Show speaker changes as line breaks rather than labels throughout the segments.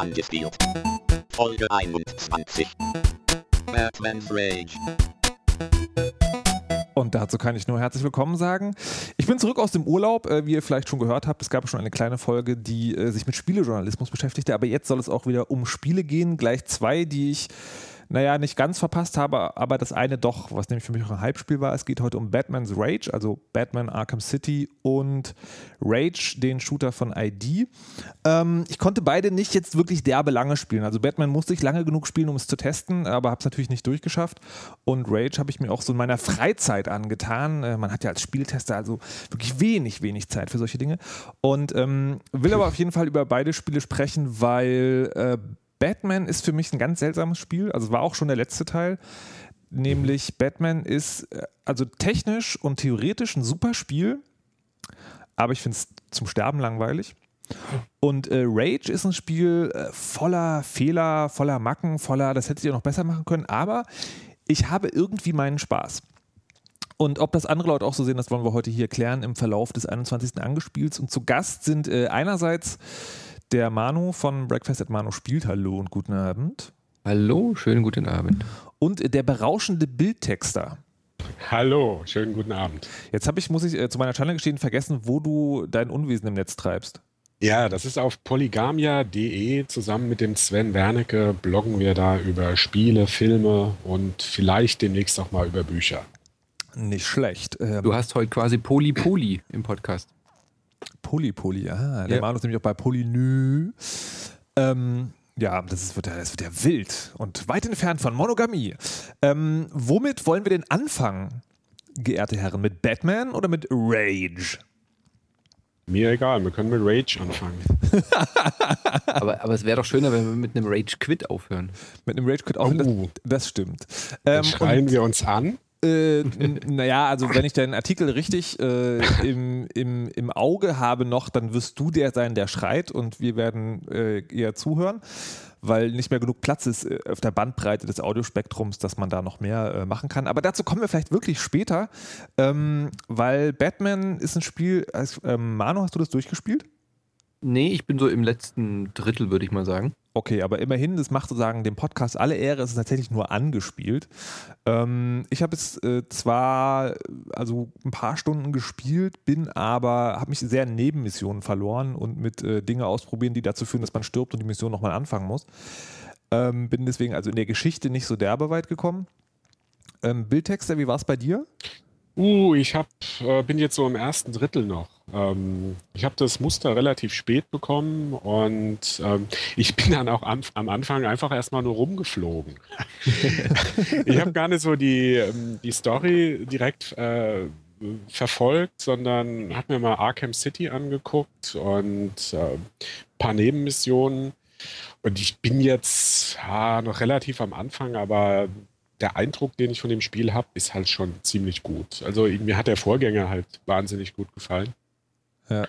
angespielt. Folge 21. Batman's Rage.
Und dazu kann ich nur herzlich willkommen sagen. Ich bin zurück aus dem Urlaub. Äh, wie ihr vielleicht schon gehört habt, es gab schon eine kleine Folge, die äh, sich mit Spielejournalismus beschäftigte. Aber jetzt soll es auch wieder um Spiele gehen. Gleich zwei, die ich naja, nicht ganz verpasst habe, aber das eine doch, was nämlich für mich auch ein Hype-Spiel war. Es geht heute um Batman's Rage, also Batman Arkham City und Rage, den Shooter von ID. Ähm, ich konnte beide nicht jetzt wirklich derbe lange spielen. Also Batman musste ich lange genug spielen, um es zu testen, aber habe es natürlich nicht durchgeschafft. Und Rage habe ich mir auch so in meiner Freizeit angetan. Äh, man hat ja als Spieltester also wirklich wenig, wenig Zeit für solche Dinge. Und ähm, will aber auf jeden Fall über beide Spiele sprechen, weil äh, Batman ist für mich ein ganz seltsames Spiel. Also war auch schon der letzte Teil. Nämlich Batman ist äh, also technisch und theoretisch ein super Spiel, aber ich finde es zum Sterben langweilig. Und äh, Rage ist ein Spiel äh, voller Fehler, voller Macken, voller, das hätte ich ja noch besser machen können, aber ich habe irgendwie meinen Spaß. Und ob das andere Leute auch so sehen, das wollen wir heute hier klären im Verlauf des 21. Angespiels. Und zu Gast sind äh, einerseits der Manu von Breakfast at Manu spielt. Hallo und guten Abend.
Hallo, schönen guten Abend.
Und der berauschende Bildtexter.
Hallo, schönen guten Abend.
Jetzt habe ich, muss ich äh, zu meiner Schande gestehen, vergessen, wo du dein Unwesen im Netz treibst.
Ja, das ist auf polygamia.de. Zusammen mit dem Sven Wernicke bloggen wir da über Spiele, Filme und vielleicht demnächst auch mal über Bücher.
Nicht schlecht.
Ähm, du hast heute quasi Poly-Poly im Podcast.
Polypoly, ah, der ja. Manu ist nämlich auch bei Polynö. Ähm, ja, das, ist, wird ja, das wird ja wild und weit entfernt von Monogamie. Ähm, womit wollen wir denn anfangen, geehrte Herren? Mit Batman oder mit Rage?
Mir egal, wir können mit Rage anfangen.
aber, aber es wäre doch schöner, wenn wir mit einem Rage Quit aufhören.
Mit einem Rage Quit aufhören, oh. das, das, stimmt.
Ähm, Dann schreien wir uns an.
Äh, naja, also wenn ich deinen Artikel richtig äh, im, im, im Auge habe noch, dann wirst du der sein, der schreit und wir werden äh, eher zuhören, weil nicht mehr genug Platz ist äh, auf der Bandbreite des Audiospektrums, dass man da noch mehr äh, machen kann. Aber dazu kommen wir vielleicht wirklich später, ähm, weil Batman ist ein Spiel, ähm, Manu, hast du das durchgespielt?
Nee, ich bin so im letzten Drittel, würde ich mal sagen.
Okay, aber immerhin, das macht sozusagen dem Podcast alle Ehre, es ist tatsächlich nur angespielt. Ähm, ich habe es äh, zwar also ein paar Stunden gespielt, bin aber, habe mich sehr in Nebenmissionen verloren und mit äh, Dinge ausprobieren, die dazu führen, dass man stirbt und die Mission nochmal anfangen muss. Ähm, bin deswegen also in der Geschichte nicht so derbe weit gekommen. Ähm, Bildtexter, wie war es bei dir?
Uh, ich hab, äh, bin jetzt so im ersten Drittel noch. Ähm, ich habe das Muster relativ spät bekommen und ähm, ich bin dann auch am, am Anfang einfach erstmal nur rumgeflogen. ich habe gar nicht so die, ähm, die Story direkt äh, verfolgt, sondern habe mir mal Arkham City angeguckt und äh, paar Nebenmissionen. Und ich bin jetzt ja, noch relativ am Anfang, aber der Eindruck, den ich von dem Spiel habe, ist halt schon ziemlich gut. Also mir hat der Vorgänger halt wahnsinnig gut gefallen. Ja.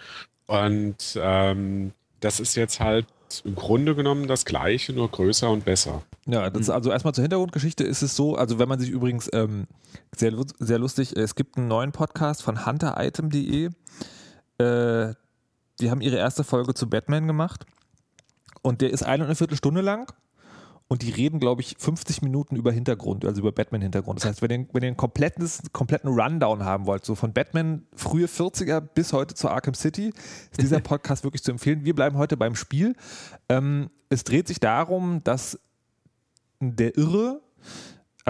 Und ähm, das ist jetzt halt im Grunde genommen das Gleiche, nur größer und besser.
Ja, das, mhm. also erstmal zur Hintergrundgeschichte ist es so, also wenn man sich übrigens ähm, sehr, sehr lustig, es gibt einen neuen Podcast von hunteritem.de. Äh, die haben ihre erste Folge zu Batman gemacht und der ist eine und eine Viertelstunde lang und die reden, glaube ich, 50 Minuten über Hintergrund, also über Batman-Hintergrund. Das heißt, wenn ihr, wenn ihr einen kompletten, kompletten Rundown haben wollt, so von Batman frühe 40er bis heute zu Arkham City, ist dieser Podcast wirklich zu empfehlen. Wir bleiben heute beim Spiel. Ähm, es dreht sich darum, dass der Irre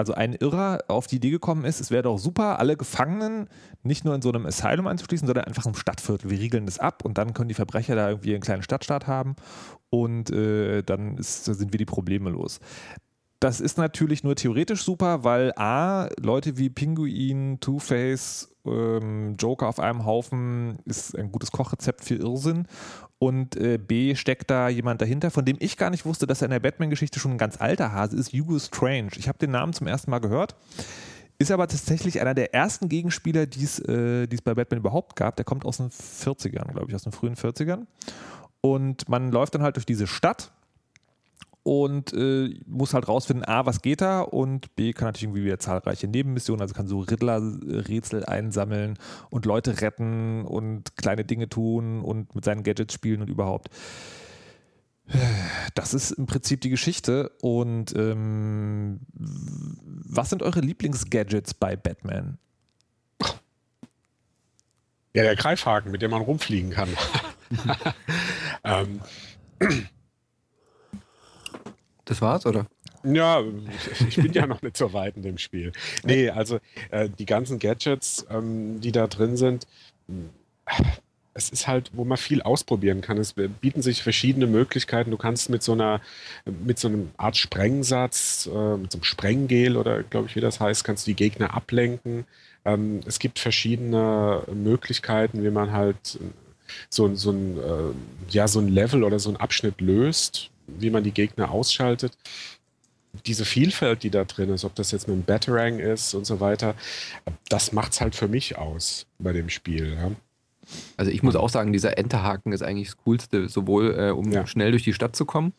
also ein Irrer auf die Idee gekommen ist, es wäre doch super, alle Gefangenen nicht nur in so einem Asylum anzuschließen, sondern einfach im Stadtviertel. Wir riegeln das ab und dann können die Verbrecher da irgendwie einen kleinen Stadtstaat haben und äh, dann ist, sind wir die Probleme los. Das ist natürlich nur theoretisch super, weil A, Leute wie Pinguin, Two-Face, ähm, Joker auf einem Haufen ist ein gutes Kochrezept für Irrsinn und äh, B steckt da jemand dahinter, von dem ich gar nicht wusste, dass er in der Batman-Geschichte schon ein ganz alter Hase ist, Hugo Strange. Ich habe den Namen zum ersten Mal gehört. Ist aber tatsächlich einer der ersten Gegenspieler, die äh, es bei Batman überhaupt gab. Der kommt aus den 40ern, glaube ich, aus den frühen 40ern. Und man läuft dann halt durch diese Stadt und äh, muss halt rausfinden, A, was geht da und B, kann natürlich irgendwie wieder zahlreiche Nebenmissionen, also kann so Riddler-Rätsel einsammeln und Leute retten und kleine Dinge tun und mit seinen Gadgets spielen und überhaupt. Das ist im Prinzip die Geschichte. Und ähm, was sind eure Lieblingsgadgets bei Batman?
Ja, der Greifhaken, mit dem man rumfliegen kann. ähm,
das war's, oder?
Ja, ich bin ja noch nicht so weit in dem Spiel. Nee, also äh, die ganzen Gadgets, ähm, die da drin sind, es ist halt, wo man viel ausprobieren kann. Es bieten sich verschiedene Möglichkeiten. Du kannst mit so einer, mit so einem Art Sprengsatz, äh, mit so einem Sprenggel oder glaube ich, wie das heißt, kannst du die Gegner ablenken. Ähm, es gibt verschiedene Möglichkeiten, wie man halt so, so, ein, äh, ja, so ein Level oder so ein Abschnitt löst, wie man die Gegner ausschaltet. Diese Vielfalt, die da drin ist, ob das jetzt mit dem Batarang ist und so weiter, das macht es halt für mich aus bei dem Spiel. Ja.
Also ich muss auch sagen, dieser Enterhaken ist eigentlich das Coolste, sowohl äh, um ja. schnell durch die Stadt zu kommen,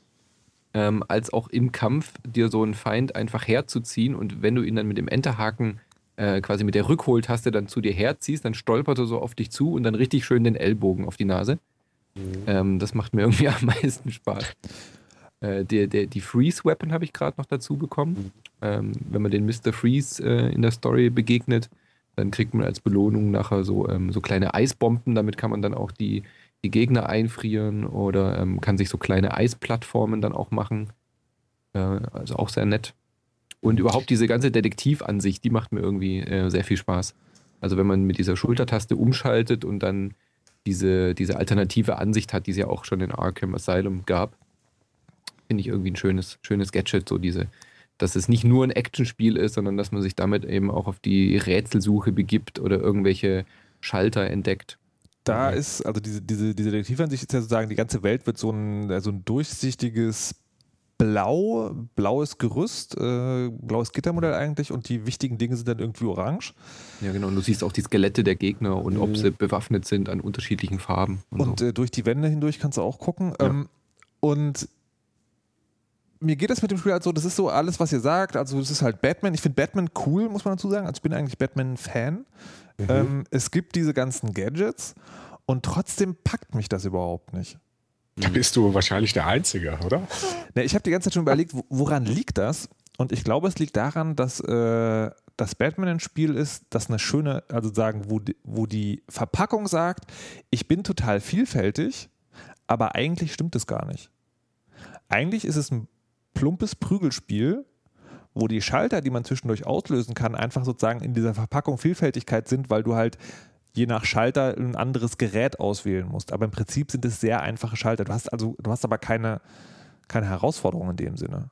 ähm, als auch im Kampf dir so einen Feind einfach herzuziehen und wenn du ihn dann mit dem Enterhaken äh, quasi mit der Rückholtaste dann zu dir herziehst, dann stolpert er so auf dich zu und dann richtig schön den Ellbogen auf die Nase. Mhm. Ähm, das macht mir irgendwie am meisten Spaß. Äh, der, der, die Freeze-Weapon habe ich gerade noch dazu bekommen. Mhm. Ähm, wenn man den Mr. Freeze äh, in der Story begegnet, dann kriegt man als Belohnung nachher so, ähm, so kleine Eisbomben. Damit kann man dann auch die, die Gegner einfrieren oder ähm, kann sich so kleine Eisplattformen dann auch machen. Äh, also auch sehr nett. Und überhaupt diese ganze Detektivansicht, die macht mir irgendwie äh, sehr viel Spaß. Also wenn man mit dieser Schultertaste umschaltet und dann diese, diese alternative Ansicht hat, die es ja auch schon in Arkham Asylum gab, finde ich irgendwie ein schönes, schönes Gadget, so diese, dass es nicht nur ein Actionspiel ist, sondern dass man sich damit eben auch auf die Rätselsuche begibt oder irgendwelche Schalter entdeckt.
Da ist, also diese, diese, diese Detektivansicht ist ja sozusagen, die ganze Welt wird so ein, so ein durchsichtiges Blau, blaues Gerüst, äh, blaues Gittermodell eigentlich und die wichtigen Dinge sind dann irgendwie orange.
Ja, genau. Und du siehst auch die Skelette der Gegner und mhm. ob sie bewaffnet sind an unterschiedlichen Farben.
Und, und so. äh, durch die Wände hindurch kannst du auch gucken. Ja. Ähm, und mir geht das mit dem Spiel halt so, das ist so alles, was ihr sagt. Also, es ist halt Batman. Ich finde Batman cool, muss man dazu sagen. Also, ich bin eigentlich Batman-Fan. Mhm. Ähm, es gibt diese ganzen Gadgets und trotzdem packt mich das überhaupt nicht.
Da bist du wahrscheinlich der Einzige, oder?
Ne, ich habe die ganze Zeit schon überlegt, woran liegt das? Und ich glaube, es liegt daran, dass äh, das Batman ein Spiel ist, das eine schöne, also sagen, wo die, wo die Verpackung sagt, ich bin total vielfältig, aber eigentlich stimmt es gar nicht. Eigentlich ist es ein plumpes Prügelspiel, wo die Schalter, die man zwischendurch auslösen kann, einfach sozusagen in dieser Verpackung Vielfältigkeit sind, weil du halt je nach Schalter ein anderes Gerät auswählen musst. Aber im Prinzip sind es sehr einfache Schalter. Du hast also, du hast aber keine, keine Herausforderung in dem Sinne.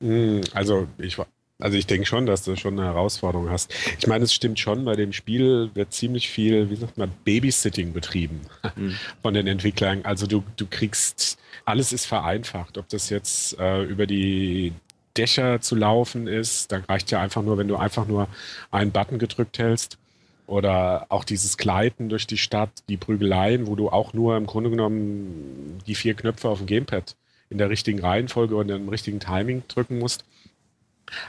Hm, also ich also ich denke schon, dass du schon eine Herausforderung hast. Ich meine, es stimmt schon, bei dem Spiel wird ziemlich viel, wie sagt man, Babysitting betrieben mhm. von den Entwicklern. Also du, du kriegst, alles ist vereinfacht. Ob das jetzt äh, über die Dächer zu laufen ist, da reicht ja einfach nur, wenn du einfach nur einen Button gedrückt hältst. Oder auch dieses Gleiten durch die Stadt, die Prügeleien, wo du auch nur im Grunde genommen die vier Knöpfe auf dem Gamepad in der richtigen Reihenfolge und im richtigen Timing drücken musst.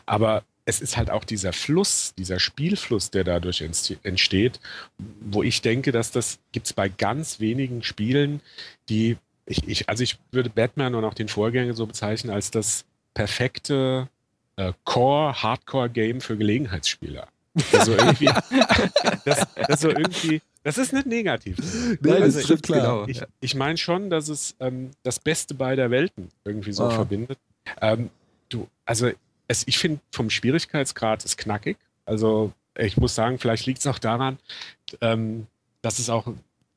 Aber es ist halt auch dieser Fluss, dieser Spielfluss, der dadurch entsteht, wo ich denke, dass das gibt es bei ganz wenigen Spielen, die ich, ich, also ich würde Batman und auch den Vorgänger so bezeichnen als das perfekte äh, Core-Hardcore-Game für Gelegenheitsspieler. Also irgendwie, das, das, so irgendwie, das ist nicht negativ.
Nee, also das ich, klar. Genau,
ich, ich meine schon, dass es ähm, das Beste beider Welten irgendwie so ah. verbindet. Ähm, du, also es, ich finde vom Schwierigkeitsgrad ist knackig. Also ich muss sagen, vielleicht liegt es auch daran, ähm, dass es auch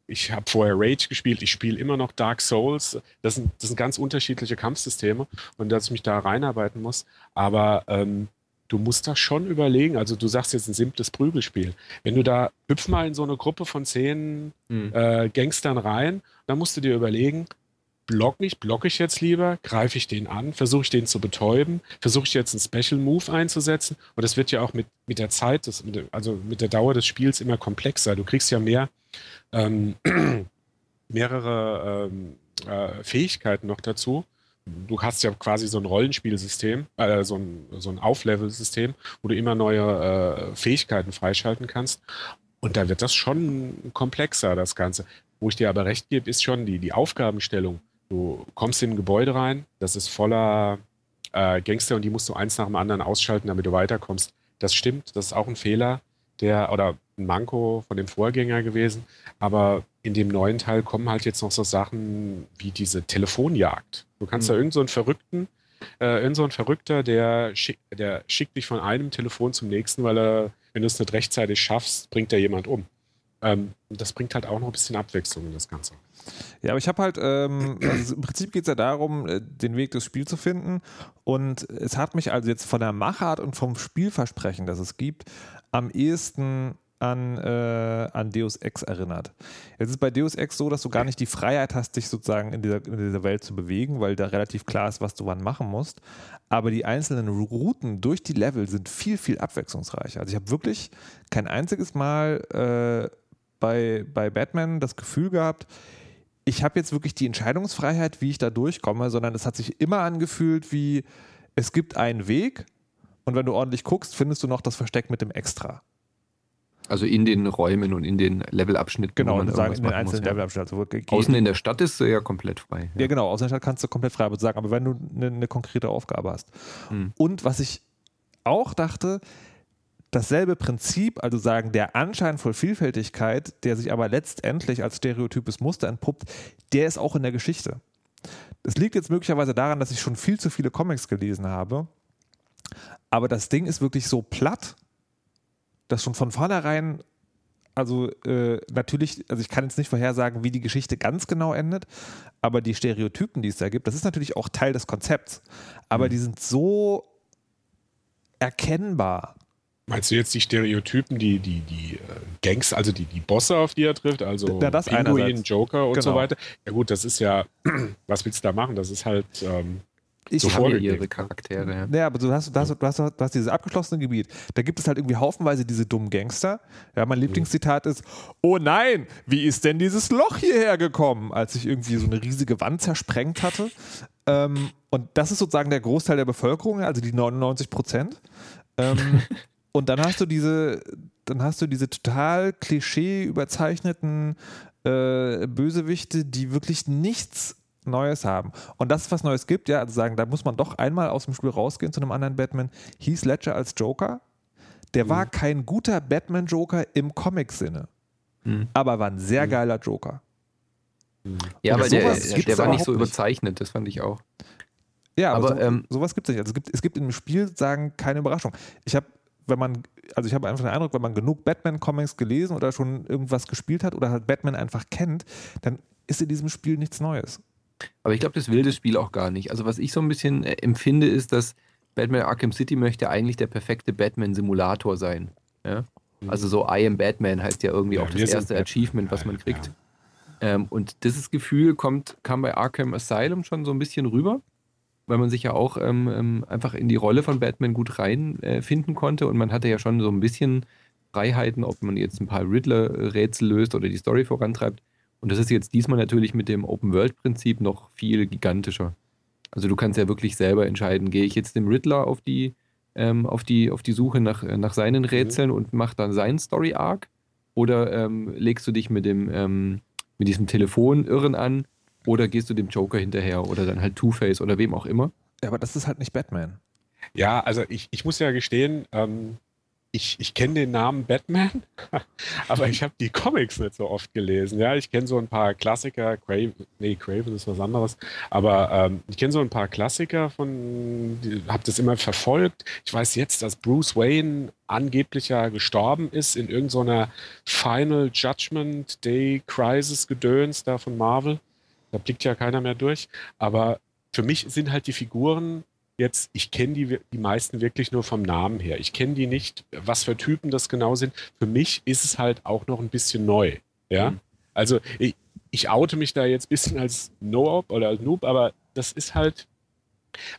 ich habe vorher Rage gespielt, ich spiele immer noch Dark Souls. Das sind, das sind ganz unterschiedliche Kampfsysteme und dass ich mich da reinarbeiten muss. Aber ähm, du musst das schon überlegen. Also du sagst jetzt ein simples Prügelspiel. Wenn du da hüpf mal in so eine Gruppe von zehn mhm. äh, Gangstern rein, dann musst du dir überlegen, block ich, blocke ich jetzt lieber, greife ich den an, versuche ich den zu betäuben, versuche ich jetzt einen Special Move einzusetzen. Und das wird ja auch mit, mit der Zeit, das, also mit der Dauer des Spiels immer komplexer. Du kriegst ja mehr ähm, mehrere ähm, äh, Fähigkeiten noch dazu du hast ja quasi so ein Rollenspielsystem, äh, so ein, so ein Auflevel-System, wo du immer neue äh, Fähigkeiten freischalten kannst. Und da wird das schon komplexer, das Ganze. Wo ich dir aber recht gebe, ist schon die, die Aufgabenstellung du kommst in ein Gebäude rein, das ist voller äh, Gangster und die musst du eins nach dem anderen ausschalten, damit du weiterkommst. Das stimmt, das ist auch ein Fehler, der oder ein Manko von dem Vorgänger gewesen. Aber in dem neuen Teil kommen halt jetzt noch so Sachen wie diese Telefonjagd. Du kannst mhm. da irgendeinen so einen Verrückten, äh, irgend so Verrückter, der, schick, der schickt dich von einem Telefon zum nächsten, weil er, wenn du es nicht rechtzeitig schaffst, bringt er jemand um. Ähm, das bringt halt auch noch ein bisschen Abwechslung in das Ganze.
Ja, aber ich habe halt, ähm, also im Prinzip geht es ja darum, äh, den Weg des Spiels zu finden. Und es hat mich also jetzt von der Machart und vom Spielversprechen, das es gibt, am ehesten an, äh, an Deus Ex erinnert. Es ist bei Deus Ex so, dass du gar nicht die Freiheit hast, dich sozusagen in dieser, in dieser Welt zu bewegen, weil da relativ klar ist, was du wann machen musst. Aber die einzelnen Routen durch die Level sind viel, viel abwechslungsreicher. Also ich habe wirklich kein einziges Mal äh, bei, bei Batman das Gefühl gehabt, ich habe jetzt wirklich die Entscheidungsfreiheit, wie ich da durchkomme, sondern es hat sich immer angefühlt wie, es gibt einen Weg und wenn du ordentlich guckst, findest du noch das Versteck mit dem Extra.
Also in den Räumen und in den Levelabschnitten.
Genau, und sagen in den einzelnen Levelabschnitten.
Also außen in der Stadt ist ja komplett frei.
Ja. ja, genau, außen in der Stadt kannst du komplett frei sagen, aber wenn du eine, eine konkrete Aufgabe hast. Hm. Und was ich auch dachte, dasselbe Prinzip, also sagen, der Anschein voll Vielfältigkeit, der sich aber letztendlich als stereotypes Muster entpuppt, der ist auch in der Geschichte. Das liegt jetzt möglicherweise daran, dass ich schon viel zu viele Comics gelesen habe. Aber das Ding ist wirklich so platt, dass schon von vornherein, also äh, natürlich, also ich kann jetzt nicht vorhersagen, wie die Geschichte ganz genau endet, aber die Stereotypen, die es da gibt, das ist natürlich auch Teil des Konzepts. Aber mhm. die sind so erkennbar
Meinst du jetzt die Stereotypen, die, die, die äh, Gangs, also die, die Bosse, auf die er trifft, also
ja, Pinguin,
Joker und genau. so weiter? Ja gut, das ist ja, was willst du da machen? Das ist halt ähm,
ich so habe ihre Charaktere.
Ja. ja, aber du hast, du, hast, du, hast, du hast dieses abgeschlossene Gebiet. Da gibt es halt irgendwie haufenweise diese dummen Gangster. Ja, mein Lieblingszitat ist: Oh nein, wie ist denn dieses Loch hierher gekommen? Als ich irgendwie so eine riesige Wand zersprengt hatte. Ähm, und das ist sozusagen der Großteil der Bevölkerung, also die 99 Prozent. Ähm, Und dann hast du diese, dann hast du diese total klischee überzeichneten äh, Bösewichte, die wirklich nichts Neues haben. Und das, was Neues gibt, ja, also sagen, da muss man doch einmal aus dem Spiel rausgehen zu einem anderen Batman. Hieß Ledger als Joker. Der mhm. war kein guter Batman-Joker im Comic-Sinne. Mhm. Aber war ein sehr mhm. geiler Joker.
Mhm. Ja, aber der, der war nicht so überzeichnet, das fand ich auch.
Ja, aber, aber so, ähm, sowas gibt es nicht. Also es gibt, es gibt im Spiel, sagen, keine Überraschung. Ich habe wenn man, also ich habe einfach den Eindruck, wenn man genug Batman-Comics gelesen oder schon irgendwas gespielt hat oder halt Batman einfach kennt, dann ist in diesem Spiel nichts Neues.
Aber ich glaube, das will das Spiel auch gar nicht. Also was ich so ein bisschen äh, empfinde, ist, dass Batman Arkham City möchte eigentlich der perfekte Batman-Simulator sein. Ja? Mhm. Also so I am Batman heißt ja irgendwie ja, auch das erste Achievement, was man kriegt. Ja. Ähm, und dieses Gefühl kommt, kam bei Arkham Asylum schon so ein bisschen rüber weil man sich ja auch ähm, ähm, einfach in die Rolle von Batman gut reinfinden äh, konnte und man hatte ja schon so ein bisschen Freiheiten, ob man jetzt ein paar Riddler-Rätsel löst oder die Story vorantreibt. Und das ist jetzt diesmal natürlich mit dem Open-World-Prinzip noch viel gigantischer. Also du kannst ja wirklich selber entscheiden, gehe ich jetzt dem Riddler auf die, ähm, auf die, auf die Suche nach, nach seinen mhm. Rätseln mhm. und mach dann seinen Story-Arc oder ähm, legst du dich mit dem ähm, mit diesem Telefonirren an oder gehst du dem Joker hinterher oder dann halt Two-Face oder wem auch immer?
Ja, aber das ist halt nicht Batman.
Ja, also ich, ich muss ja gestehen, ähm, ich, ich kenne den Namen Batman, aber ich habe die Comics nicht so oft gelesen. Ja, ich kenne so ein paar Klassiker, Craven, nee, Craven ist was anderes, aber ähm, ich kenne so ein paar Klassiker von, habe das immer verfolgt. Ich weiß jetzt, dass Bruce Wayne angeblich ja gestorben ist in irgendeiner Final Judgment Day Crisis Gedöns da von Marvel. Da blickt ja keiner mehr durch. Aber für mich sind halt die Figuren jetzt, ich kenne die, die meisten wirklich nur vom Namen her. Ich kenne die nicht, was für Typen das genau sind. Für mich ist es halt auch noch ein bisschen neu. Ja. Mhm. Also ich, ich oute mich da jetzt ein bisschen als No-Op oder als Noob, aber das ist halt,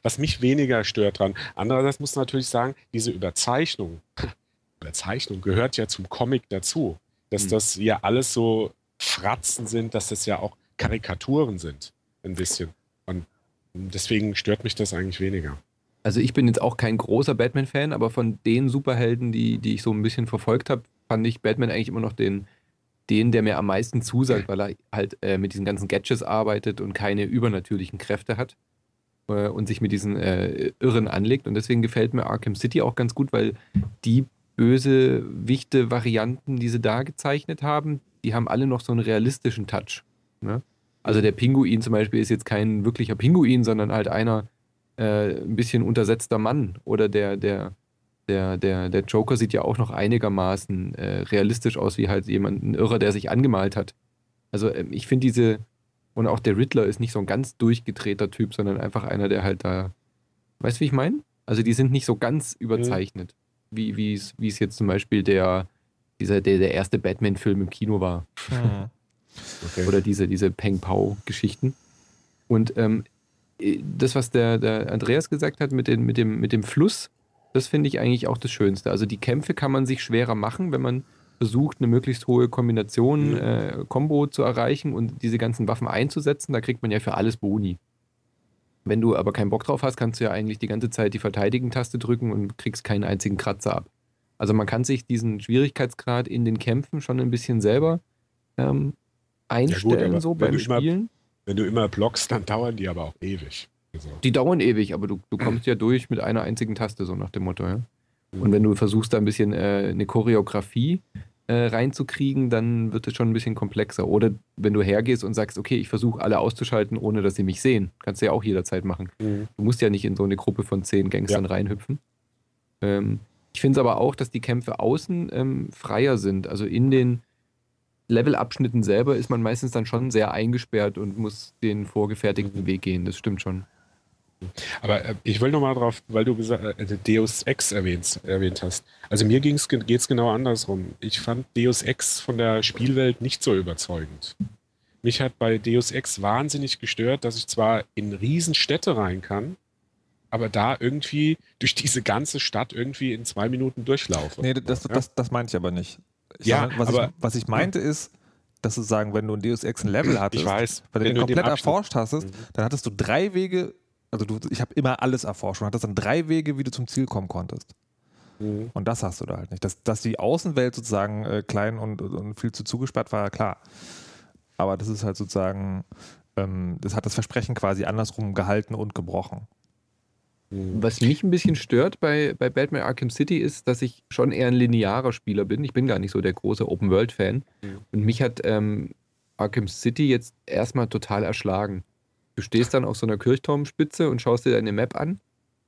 was mich weniger stört dran. Andererseits muss man natürlich sagen, diese Überzeichnung, Überzeichnung gehört ja zum Comic dazu. Dass mhm. das ja alles so Fratzen sind, dass das ja auch Karikaturen sind, ein bisschen. Und deswegen stört mich das eigentlich weniger.
Also ich bin jetzt auch kein großer Batman-Fan, aber von den Superhelden, die, die ich so ein bisschen verfolgt habe, fand ich Batman eigentlich immer noch den, den, der mir am meisten zusagt, weil er halt äh, mit diesen ganzen Gadgets arbeitet und keine übernatürlichen Kräfte hat äh, und sich mit diesen äh, Irren anlegt. Und deswegen gefällt mir Arkham City auch ganz gut, weil die böse wichte Varianten, die sie da gezeichnet haben, die haben alle noch so einen realistischen Touch. Ne? Also der Pinguin zum Beispiel ist jetzt kein wirklicher Pinguin, sondern halt einer äh, ein bisschen untersetzter Mann. Oder der, der, der, der, der Joker sieht ja auch noch einigermaßen äh, realistisch aus, wie halt jemand, ein Irrer, der sich angemalt hat. Also ähm, ich finde diese, und auch der Riddler ist nicht so ein ganz durchgedrehter Typ, sondern einfach einer, der halt da, weißt du, wie ich meine? Also die sind nicht so ganz überzeichnet, mhm. wie es jetzt zum Beispiel der, dieser, der, der erste Batman-Film im Kino war. Mhm. Okay. Oder diese, diese Peng Pao-Geschichten. Und ähm, das, was der, der Andreas gesagt hat mit, den, mit, dem, mit dem Fluss, das finde ich eigentlich auch das Schönste. Also die Kämpfe kann man sich schwerer machen, wenn man versucht, eine möglichst hohe Kombination, mhm. äh, Combo zu erreichen und diese ganzen Waffen einzusetzen. Da kriegt man ja für alles Boni. Wenn du aber keinen Bock drauf hast, kannst du ja eigentlich die ganze Zeit die Verteidigen-Taste drücken und kriegst keinen einzigen Kratzer ab. Also man kann sich diesen Schwierigkeitsgrad in den Kämpfen schon ein bisschen selber ähm, einstellen, ja gut, so beim Spielen.
Immer, wenn du immer blockst, dann dauern die aber auch ewig.
Also. Die dauern ewig, aber du, du kommst ja durch mit einer einzigen Taste, so nach dem Motto. Ja? Und wenn du versuchst, da ein bisschen äh, eine Choreografie äh, reinzukriegen, dann wird es schon ein bisschen komplexer. Oder wenn du hergehst und sagst, okay, ich versuche alle auszuschalten, ohne dass sie mich sehen. Kannst du ja auch jederzeit machen. Mhm. Du musst ja nicht in so eine Gruppe von zehn Gangstern ja. reinhüpfen. Ähm, ich finde es aber auch, dass die Kämpfe außen ähm, freier sind. Also in den Levelabschnitten selber ist man meistens dann schon sehr eingesperrt und muss den vorgefertigten Weg gehen. Das stimmt schon.
Aber äh, ich will nochmal drauf, weil du gesagt, äh, Deus Ex erwähnt, erwähnt hast. Also mir geht es genau andersrum. Ich fand Deus Ex von der Spielwelt nicht so überzeugend. Mich hat bei Deus Ex wahnsinnig gestört, dass ich zwar in Riesenstädte rein kann, aber da irgendwie durch diese ganze Stadt irgendwie in zwei Minuten durchlaufe.
Nee, das, ja? das, das meinte ich aber nicht. Ich ja, sag, was, aber, ich, was ich meinte ist, dass du sagen, wenn du ein Deus Ex ein Level hattest,
weiß,
wenn, wenn du den komplett erforscht hast, mhm. dann hattest du drei Wege, also du, ich habe immer alles erforscht und hattest dann drei Wege, wie du zum Ziel kommen konntest. Mhm. Und das hast du da halt nicht. Dass, dass die Außenwelt sozusagen äh, klein und, und viel zu zugesperrt war, klar. Aber das ist halt sozusagen, ähm, das hat das Versprechen quasi andersrum gehalten und gebrochen.
Mhm. Was mich ein bisschen stört bei, bei Batman Arkham City ist, dass ich schon eher ein linearer Spieler bin. Ich bin gar nicht so der große Open-World-Fan. Mhm. Und mich hat ähm, Arkham City jetzt erstmal total erschlagen. Du stehst dann auf so einer Kirchturmspitze und schaust dir deine Map an.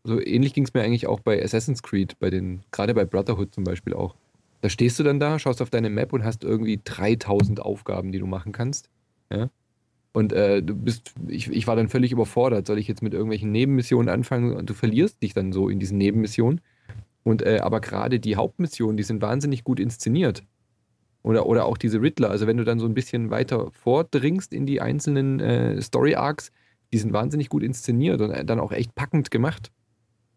So ähnlich ging es mir eigentlich auch bei Assassin's Creed, bei den, gerade bei Brotherhood zum Beispiel auch. Da stehst du dann da, schaust auf deine Map und hast irgendwie 3000 Aufgaben, die du machen kannst. Ja? Und äh, du bist, ich, ich war dann völlig überfordert. Soll ich jetzt mit irgendwelchen Nebenmissionen anfangen? Und du verlierst dich dann so in diesen Nebenmissionen. Und äh, aber gerade die Hauptmissionen, die sind wahnsinnig gut inszeniert. Oder, oder auch diese Riddler. Also wenn du dann so ein bisschen weiter vordringst in die einzelnen äh, Story-Arcs, die sind wahnsinnig gut inszeniert und äh, dann auch echt packend gemacht.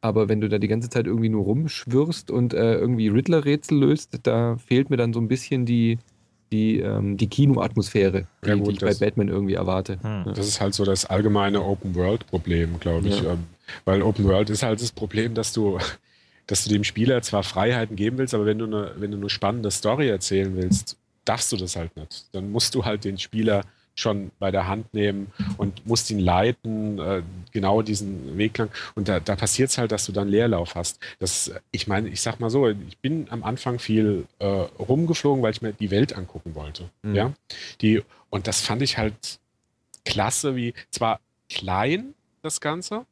Aber wenn du da die ganze Zeit irgendwie nur rumschwirrst und äh, irgendwie Riddler-Rätsel löst, da fehlt mir dann so ein bisschen die, die, ähm, die Kinoatmosphäre, die, ja, gut, die ich bei Batman irgendwie erwarte.
Hm. Das ist halt so das allgemeine Open-World-Problem, glaube ich. Ja. Ähm, weil Open World ist halt das Problem, dass du, dass du dem Spieler zwar Freiheiten geben willst, aber wenn du eine, wenn du eine spannende Story erzählen willst, darfst du das halt nicht. Dann musst du halt den Spieler schon bei der Hand nehmen und musst ihn leiten, äh, genau diesen Weg lang. Und da, da passiert es halt, dass du dann Leerlauf hast. Das, ich meine, ich sag mal so, ich bin am Anfang viel äh, rumgeflogen, weil ich mir die Welt angucken wollte. Mhm. Ja? Die, und das fand ich halt klasse, wie zwar klein, das Ganze,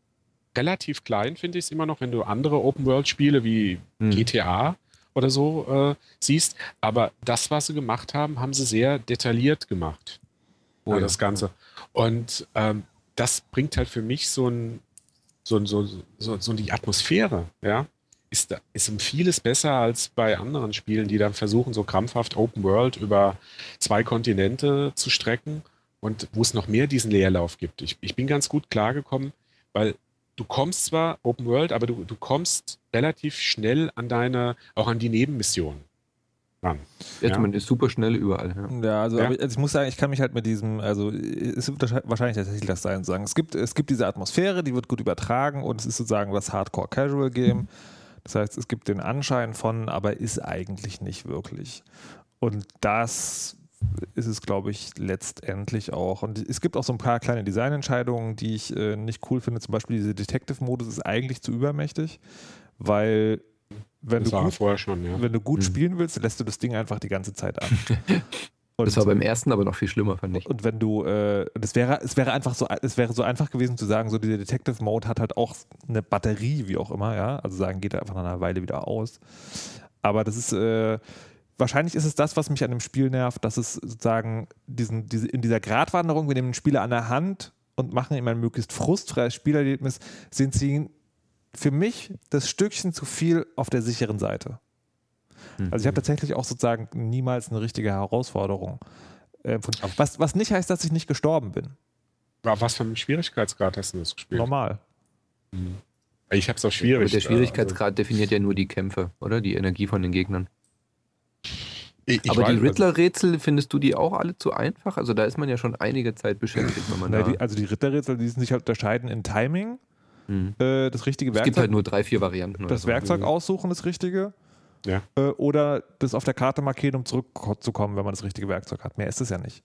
relativ klein finde ich es immer noch, wenn du andere Open-World-Spiele wie mhm. GTA oder so äh, siehst. Aber das, was sie gemacht haben, haben sie sehr detailliert gemacht oh, das Ganze. Und ähm, das bringt halt für mich so ein, so, so, so, so die Atmosphäre, ja, ist, ist um vieles besser als bei anderen Spielen, die dann versuchen, so krampfhaft Open World über zwei Kontinente zu strecken und wo es noch mehr diesen Leerlauf gibt. Ich, ich bin ganz gut klargekommen, weil du kommst zwar Open World, aber du, du kommst relativ schnell an deine, auch an die Nebenmissionen
ran. Jetzt, ja. man ist super schnell überall.
Ja, ja also, ja. also, ich muss sagen, ich kann mich halt mit diesem, also es wird wahrscheinlich tatsächlich das sein, sagen. Es gibt, es gibt diese Atmosphäre, die wird gut übertragen und es ist sozusagen das Hardcore-Casual-Game. Das heißt, es gibt den Anschein von, aber ist eigentlich nicht wirklich. Und das ist es, glaube ich, letztendlich auch. Und es gibt auch so ein paar kleine Designentscheidungen, die ich äh, nicht cool finde. Zum Beispiel dieser Detective-Modus ist eigentlich zu übermächtig, weil wenn,
Das
du
war
gut,
vorher schon, ja.
wenn du gut
Mhm.
spielen willst, lässt du das Ding einfach die ganze Zeit an. Und,
Das war beim ersten aber noch viel schlimmer, fand ich.
und wenn du, äh, das wäre, es wäre einfach so, es wäre so einfach gewesen zu sagen, so dieser Detective Mode hat halt auch eine Batterie, wie auch immer, ja. Also sagen, geht er einfach nach einer Weile wieder aus. Aber das ist, äh, wahrscheinlich ist es das, was mich an dem Spiel nervt, dass es sozusagen diesen, diese, in dieser Gratwanderung, wir nehmen den Spieler an der Hand und machen ihm ein möglichst frustfreies Spielerlebnis, sind sie für mich das Stückchen zu viel auf der sicheren Seite. Also ich habe tatsächlich auch sozusagen niemals eine richtige Herausforderung. Äh, von, was, was nicht heißt, dass ich nicht gestorben bin.
Wa- Was für einen Schwierigkeitsgrad hast du das gespielt?
Normal.
Ich habe es auch
Aber
schwierig.
der
äh,
Schwierigkeitsgrad definiert ja nur die Kämpfe, oder? Die Energie von den Gegnern.
Also, ich, ich
aber die
weiß- also,
Riddler-Rätsel, findest du die auch alle zu einfach? Also da ist man ja schon einige Zeit beschäftigt, wenn man
Na,
da...
die, also die Ritterrätsel, die sich halt unterscheiden in Timing,
Hm.
äh, das richtige
Es gibt
Werkzeug,
halt nur drei, vier Varianten.
das
so.
Werkzeug aussuchen, das richtige.
Ja.
Äh, oder das auf der Karte markieren, um zurückzukommen, wenn man das richtige Werkzeug hat. Mehr ist es ja nicht.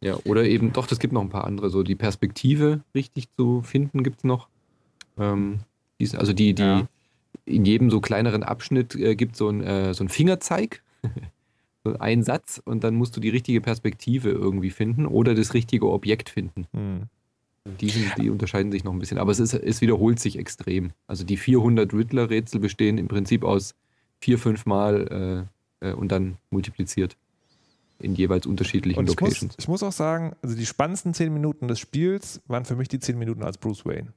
Ja, oder eben, doch, es gibt noch ein paar andere. So die Perspektive richtig zu finden gibt es noch. Ähm, also die, die
Ja.
in jedem so kleineren Abschnitt äh, gibt so ein, äh, so ein Fingerzeig, so ein Satz und dann musst du die richtige Perspektive irgendwie finden oder das richtige Objekt finden.
Hm.
Die, sind, die unterscheiden sich noch ein bisschen, aber es, ist, es wiederholt sich extrem. Also die 400 Riddler-Rätsel bestehen im Prinzip aus vier, fünf Mal äh, äh, und dann multipliziert in jeweils unterschiedlichen
Und ich muss,
Locations.
ich muss auch sagen, also die spannendsten zehn Minuten des Spiels waren für mich die zehn Minuten als Bruce Wayne.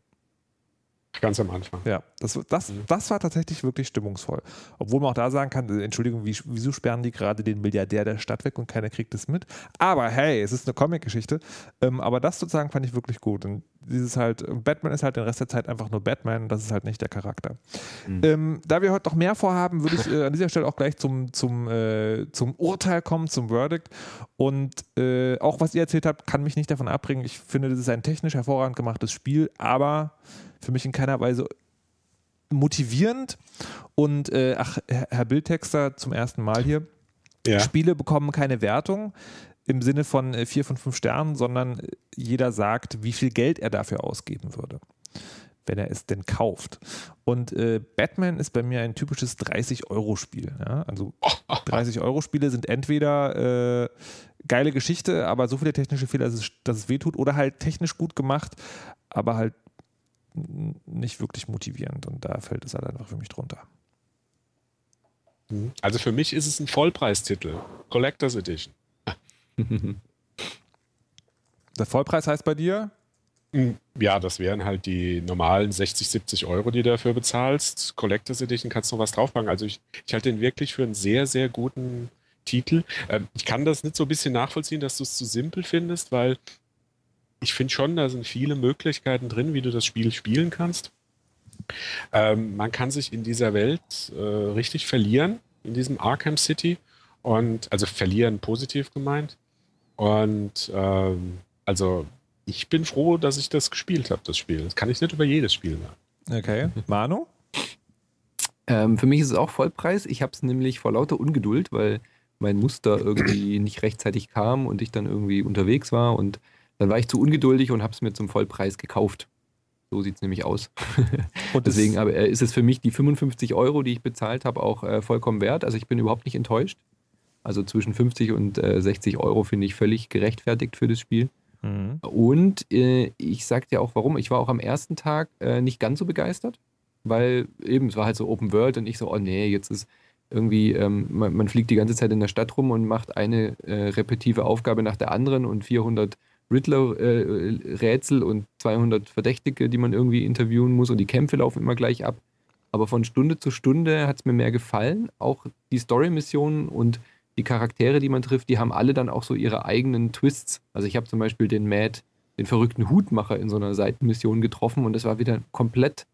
Ganz am Anfang.
Ja, das, das, das war tatsächlich wirklich stimmungsvoll. Obwohl man auch da sagen kann, äh, Entschuldigung, wie, wieso sperren die gerade den Milliardär der Stadt weg und keiner kriegt es mit? Aber hey, es ist eine Comic-Geschichte. Ähm, aber das sozusagen fand ich wirklich gut. Und dieses halt, Batman ist halt den Rest der Zeit einfach nur Batman und das ist halt nicht der Charakter.
Mhm.
Ähm, da wir heute noch mehr vorhaben, würde ich äh, an dieser Stelle auch gleich zum, zum, äh, zum Urteil kommen, zum Verdict. Und äh, auch was ihr erzählt habt, kann mich nicht davon abbringen. Ich finde, das ist ein technisch hervorragend gemachtes Spiel, aber für mich in keiner Weise motivierend. Und äh, ach, Herr Herr Bildtexter zum ersten Mal hier.
Ja.
Spiele bekommen keine Wertung im Sinne von äh, vier von fünf Sternen, sondern äh, jeder sagt, wie viel Geld er dafür ausgeben würde, wenn er es denn kauft. Und äh, Batman ist bei mir ein typisches 30-Euro-Spiel. Ja? Also 30-Euro-Spiele sind entweder äh, geile Geschichte, aber so viele technische Fehler, dass es, dass es wehtut, oder halt technisch gut gemacht, aber halt nicht wirklich motivierend. Und da fällt es halt einfach für mich drunter.
Also für mich ist es ein Vollpreistitel. Collectors Edition.
Der Vollpreis heißt bei dir?
Hm, Ja, das wären halt die normalen 60, 70 Euro, die du dafür bezahlst. Collectors Edition kannst du noch was draufpacken. Also ich, ich halte den wirklich für einen sehr, sehr guten Titel. Ähm, ich kann das nicht so ein bisschen nachvollziehen, dass du es zu simpel findest, weil ich finde schon, da sind viele Möglichkeiten drin, wie du das Spiel spielen kannst. Ähm, man kann sich in dieser Welt äh, richtig verlieren, in diesem Arkham City. Und also verlieren positiv gemeint. Und ähm, also ich bin froh, dass ich das gespielt habe, das Spiel. Das kann ich nicht über jedes Spiel sagen.
Okay. Manu?
Ähm, für mich ist es auch Vollpreis. Ich habe es nämlich vor lauter Ungeduld, weil mein Muster irgendwie nicht rechtzeitig kam und ich dann irgendwie unterwegs war und dann war ich zu ungeduldig und habe es mir zum Vollpreis gekauft. So sieht es nämlich aus.
Und
Deswegen aber äh, ist es für mich die 55 Euro, die ich bezahlt habe, auch äh, vollkommen wert. Also ich bin überhaupt nicht enttäuscht. Also zwischen 50 und äh, 60 Euro finde ich völlig gerechtfertigt für das Spiel.
Mhm.
Und äh, ich sag dir auch warum. Ich war auch am ersten Tag äh, nicht ganz so begeistert, weil eben es war halt so Open World und ich so, oh nee, jetzt ist irgendwie, ähm, man, man fliegt die ganze Zeit in der Stadt rum und macht eine äh, repetitive Aufgabe nach der anderen und 400 Riddler-Rätsel und 200 Verdächtige, die man irgendwie interviewen muss und die Kämpfe laufen immer gleich ab. Aber von Stunde zu Stunde hat es mir mehr gefallen. Auch die Story-Missionen und die Charaktere, die man trifft, die haben alle dann auch so ihre eigenen Twists. Also ich habe zum Beispiel den Mad, den verrückten Hutmacher in so einer Seitenmission getroffen und das war wieder komplett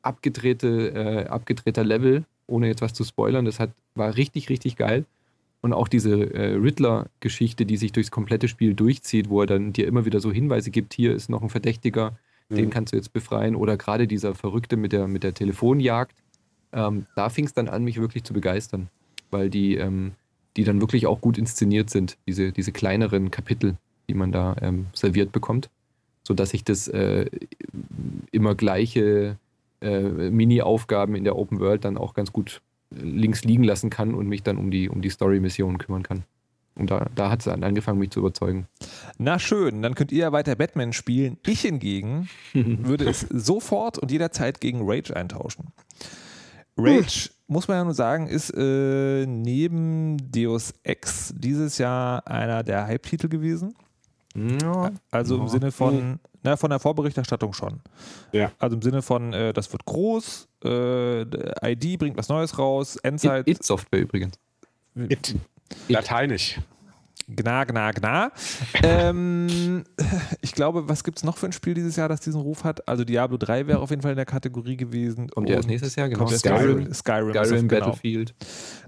abgedrehte, äh, abgedrehter Level, ohne jetzt was zu spoilern. Das hat, war richtig, richtig geil. Und auch diese äh, Riddler-Geschichte, die sich durchs komplette Spiel durchzieht, wo er dann dir immer wieder so Hinweise gibt, hier ist noch ein Verdächtiger, den
Mhm.
kannst du jetzt befreien. Oder gerade dieser Verrückte mit der, mit der Telefonjagd. Ähm, da fing es dann an, mich wirklich zu begeistern. Weil die, ähm, die dann wirklich auch gut inszeniert sind, diese, diese kleineren Kapitel, die man da ähm, serviert bekommt, sodass ich das äh, immer gleiche äh, Mini-Aufgaben in der Open World dann auch ganz gut äh, links liegen lassen kann und mich dann um die, um die Story-Mission kümmern kann. Und da, da hat es dann angefangen, mich zu überzeugen.
Na schön, dann könnt ihr ja weiter Batman spielen. Ich hingegen würde es sofort und jederzeit gegen Rage eintauschen. Rage, muss man ja nur sagen, ist äh, neben Deus Ex dieses Jahr einer der Hype-Titel gewesen.
Ja.
Also im
Ja.
Sinne von, na, von der Vorberichterstattung schon.
Ja.
Also im Sinne von, äh, das wird groß, äh, ID bringt was Neues raus, Endzeit,
It, It Software übrigens.
It. Lateinisch.
Gna, gna, gna. ähm, ich glaube, was gibt es noch für ein Spiel dieses Jahr, das diesen Ruf hat? Also Diablo 3 wäre auf jeden Fall in der Kategorie gewesen.
Kommt ja erst nächstes Jahr, genau.
Skyrim.
Skyrim,
Skyrim,
ist- genau.
Battlefield.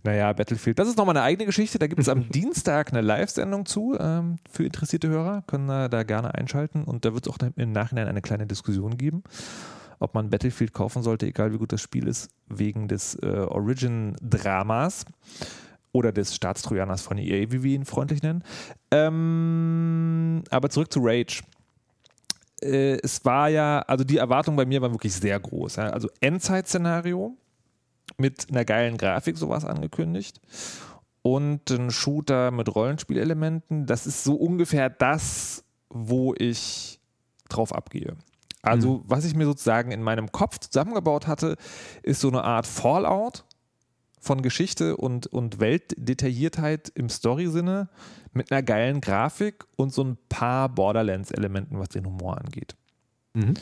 Naja, Battlefield. Das ist nochmal eine eigene Geschichte. Da gibt es am Dienstag eine Live-Sendung zu ähm, für interessierte Hörer. Können äh, da gerne einschalten. Und da wird es auch im Nachhinein eine kleine Diskussion geben, ob man Battlefield kaufen sollte, egal wie gut das Spiel ist, wegen des äh, Origin-Dramas oder des Staatstrojaners von EA, wie wir ihn freundlich nennen. Ähm, aber zurück zu Rage äh, es war ja, also die Erwartung bei mir war wirklich sehr groß. Ja. Also Endzeit-Szenario mit einer geilen Grafik, sowas angekündigt. Und ein Shooter mit Rollenspielelementen. Das ist so ungefähr das, wo ich drauf abgehe. Also, was ich mir sozusagen in meinem Kopf zusammengebaut hatte, ist so eine Art Fallout von Geschichte und, und Weltdetailliertheit im Story-Sinne mit einer geilen Grafik und so ein paar Borderlands-Elementen, was den Humor angeht.
Mhm.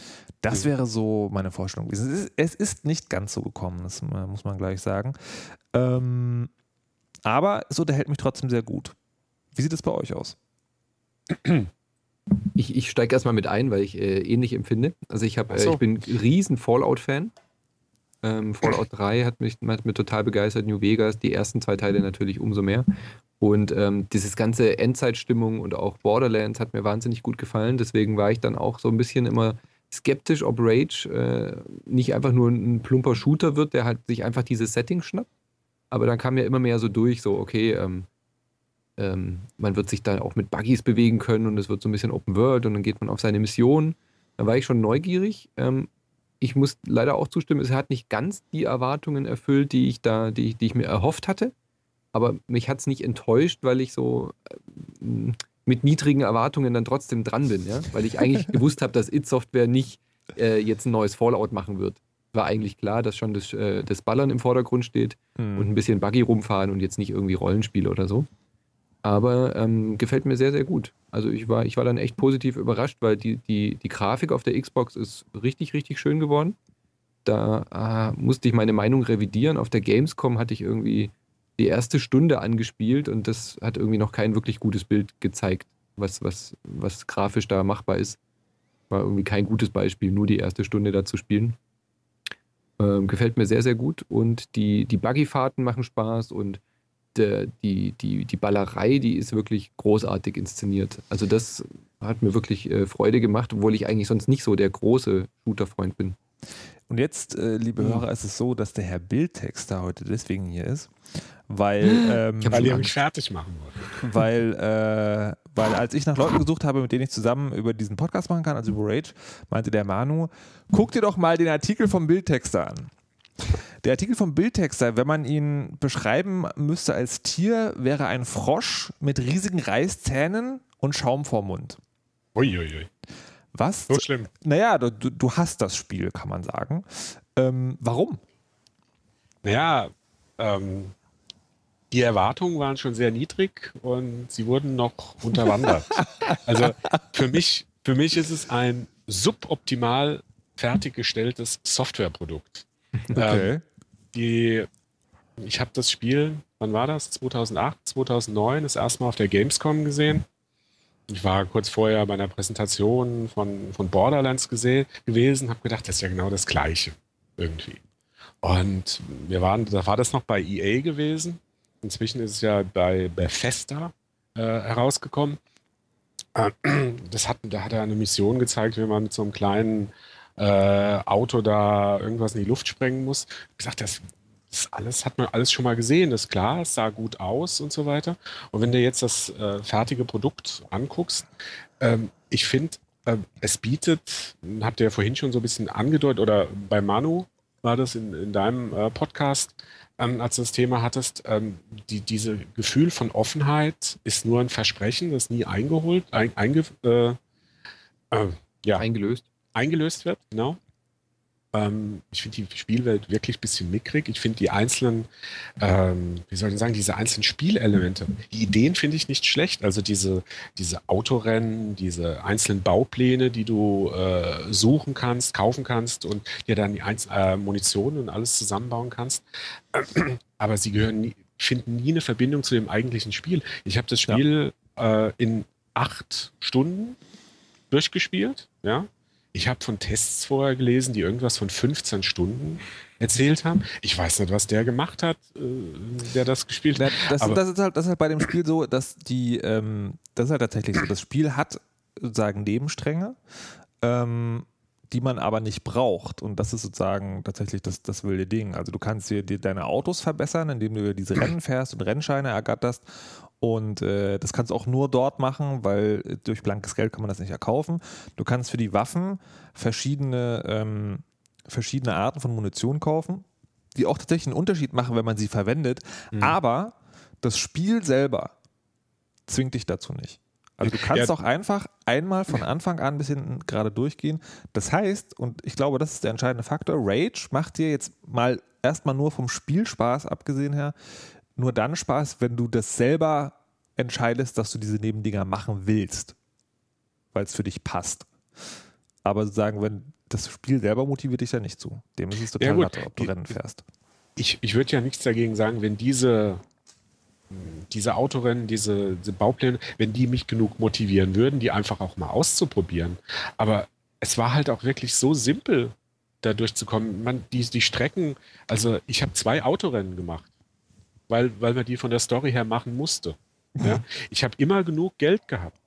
Das wäre so meine Vorstellung gewesen. Es ist, es ist nicht ganz so gekommen, das äh, muss man gleich sagen. Ähm, aber es unterhält mich trotzdem sehr gut. Wie sieht es bei euch aus?
Ich, ich steige erstmal mit ein, weil ich äh, ähnlich empfinde. Also ich, hab, äh,
so.
ich bin riesen Fallout-Fan. Ähm, Fallout 3 hat mich, hat mich total begeistert, New Vegas, die ersten zwei Teile natürlich umso mehr. Und ähm, dieses ganze Endzeitstimmung und auch Borderlands hat mir wahnsinnig gut gefallen. Deswegen war ich dann auch so ein bisschen immer skeptisch, ob Rage äh, nicht einfach nur ein plumper Shooter wird, der halt sich einfach dieses Setting schnappt. Aber dann kam ja immer mehr so durch, so, okay, ähm, ähm, man wird sich dann auch mit Buggies bewegen können und es wird so ein bisschen Open World und dann geht man auf seine Mission. Da war ich schon neugierig. Ähm, ich muss leider auch zustimmen, es hat nicht ganz die Erwartungen erfüllt, die ich da, die, die ich mir erhofft hatte. Aber mich hat es nicht enttäuscht, weil ich so ähm, mit niedrigen Erwartungen dann trotzdem dran bin, ja? Weil ich eigentlich gewusst habe, dass It Software nicht äh, jetzt ein neues Fallout machen wird. War eigentlich klar, dass schon das, äh, das Ballern im Vordergrund steht
Hm.
und ein bisschen Buggy rumfahren und jetzt nicht irgendwie Rollenspiele oder so. Aber ähm, gefällt mir sehr, sehr gut. Also ich war, ich war dann echt positiv überrascht, weil die, die, die Grafik auf der Xbox ist richtig, richtig schön geworden. Da äh, musste ich meine Meinung revidieren. Auf der Gamescom hatte ich irgendwie die erste Stunde angespielt und das hat irgendwie noch kein wirklich gutes Bild gezeigt, was, was, was grafisch da machbar ist. War irgendwie kein gutes Beispiel, nur die erste Stunde da zu spielen. Ähm, gefällt mir sehr, sehr gut und die, die Buggy-Fahrten machen Spaß und der, die, die, die Ballerei, die ist wirklich großartig inszeniert. Also das hat mir wirklich äh, Freude gemacht, obwohl ich eigentlich sonst nicht so der große Shooter-Freund bin.
Und jetzt, äh, liebe
Hm.
Hörer, ist es so, dass der Herr Bildtexter heute deswegen hier ist, weil, ähm,
Ich hab
Weil ihr mich fertig machen wollt.
weil, äh, weil als ich nach Leuten gesucht habe, mit denen ich zusammen über diesen Podcast machen kann, also über Rage, meinte der Manu, guck dir doch mal den Artikel vom Bildtexter an. Der Artikel vom Bildtexter, wenn man ihn beschreiben müsste als Tier, wäre ein Frosch mit riesigen Reißzähnen und Schaum vorm Mund.
Uiuiui.
Was?
So schlimm.
Naja, du, du, du hast das Spiel, kann man sagen. Ähm, warum?
Naja, ähm, die Erwartungen waren schon sehr niedrig und sie wurden noch unterwandert. also für mich, für mich ist es ein suboptimal fertiggestelltes Softwareprodukt. Ähm, die, ich habe das Spiel, wann war das? 2008, 2009, das erste Mal auf der Gamescom gesehen. Ich war kurz vorher bei einer Präsentation von, von Borderlands gesehen, gewesen, habe gedacht, das ist ja genau das Gleiche irgendwie. Und wir waren, da war das noch bei EA gewesen. Inzwischen ist es ja bei Bethesda äh, herausgekommen. Äh, das hat, da hat er eine Mission gezeigt, wie man mit so einem kleinen äh, Auto da irgendwas in die Luft sprengen muss. Ich gesagt, das das alles hat man alles schon mal gesehen, ist klar, es sah gut aus und so weiter. Und wenn du jetzt das äh, fertige Produkt anguckst, ähm, ich finde, äh, es bietet, habt ihr ja vorhin schon so ein bisschen angedeutet, oder bei Manu war das in, in deinem äh, Podcast, ähm, als du das Thema hattest, ähm, die, diese Gefühl von Offenheit ist nur ein Versprechen, das nie eingeholt, ein, einge, äh, äh, ja,
eingelöst.
Eingelöst wird, genau. Ähm, ich finde die Spielwelt wirklich ein bisschen mickrig. Ich finde die einzelnen, ähm, wie soll ich sagen, diese einzelnen Spielelemente, die Ideen finde ich nicht schlecht. Also diese, diese Autorennen, diese einzelnen Baupläne, die du äh, suchen kannst, kaufen kannst und dir dann die Einz äh, Munition und alles zusammenbauen kannst. Aber sie gehören nie, finden nie eine Verbindung zu dem eigentlichen Spiel. Ich habe das Spiel ja. äh, in acht Stunden durchgespielt, ja, ich habe von Tests vorher gelesen, die irgendwas von 15 Stunden erzählt haben. Ich weiß nicht, was der gemacht hat, äh, der das gespielt hat.
Das, das, ist halt, das ist halt bei dem Spiel so, dass die, ähm, das ist halt tatsächlich so. Das Spiel hat sozusagen Nebenstränge, ähm, die man aber nicht braucht. Und das ist sozusagen tatsächlich das, das wilde Ding. Also du kannst dir, dir deine Autos verbessern, indem du diese Rennen fährst und Rennscheine ergatterst. Und äh, das kannst du auch nur dort machen, weil äh, durch blankes Geld kann man das nicht erkaufen. Du kannst für die Waffen verschiedene, ähm, verschiedene Arten von Munition kaufen, die auch tatsächlich einen Unterschied machen, wenn man sie verwendet. Mhm. Aber das Spiel selber zwingt dich dazu nicht. Also du kannst ja. auch einfach einmal von Anfang an ein bisschen gerade durchgehen. Das heißt, und ich glaube, das ist der entscheidende Faktor, Rage macht dir jetzt mal erstmal nur vom Spielspaß abgesehen her nur dann Spaß, wenn du das selber entscheidest, dass du diese Nebendinger machen willst, weil es für dich passt. Aber sozusagen, wenn das Spiel selber motiviert dich ja nicht zu. Dem ist es total ja, latte, ob du Rennen fährst.
Ich, ich würde ja nichts dagegen sagen, wenn diese, diese Autorennen, diese, diese Baupläne, wenn die mich genug motivieren würden, die einfach auch mal auszuprobieren. Aber es war halt auch wirklich so simpel, da durchzukommen. Man, die, die Strecken, also ich habe zwei Autorennen gemacht weil, weil man die von der Story her machen musste. Ja? Ich habe immer genug Geld gehabt.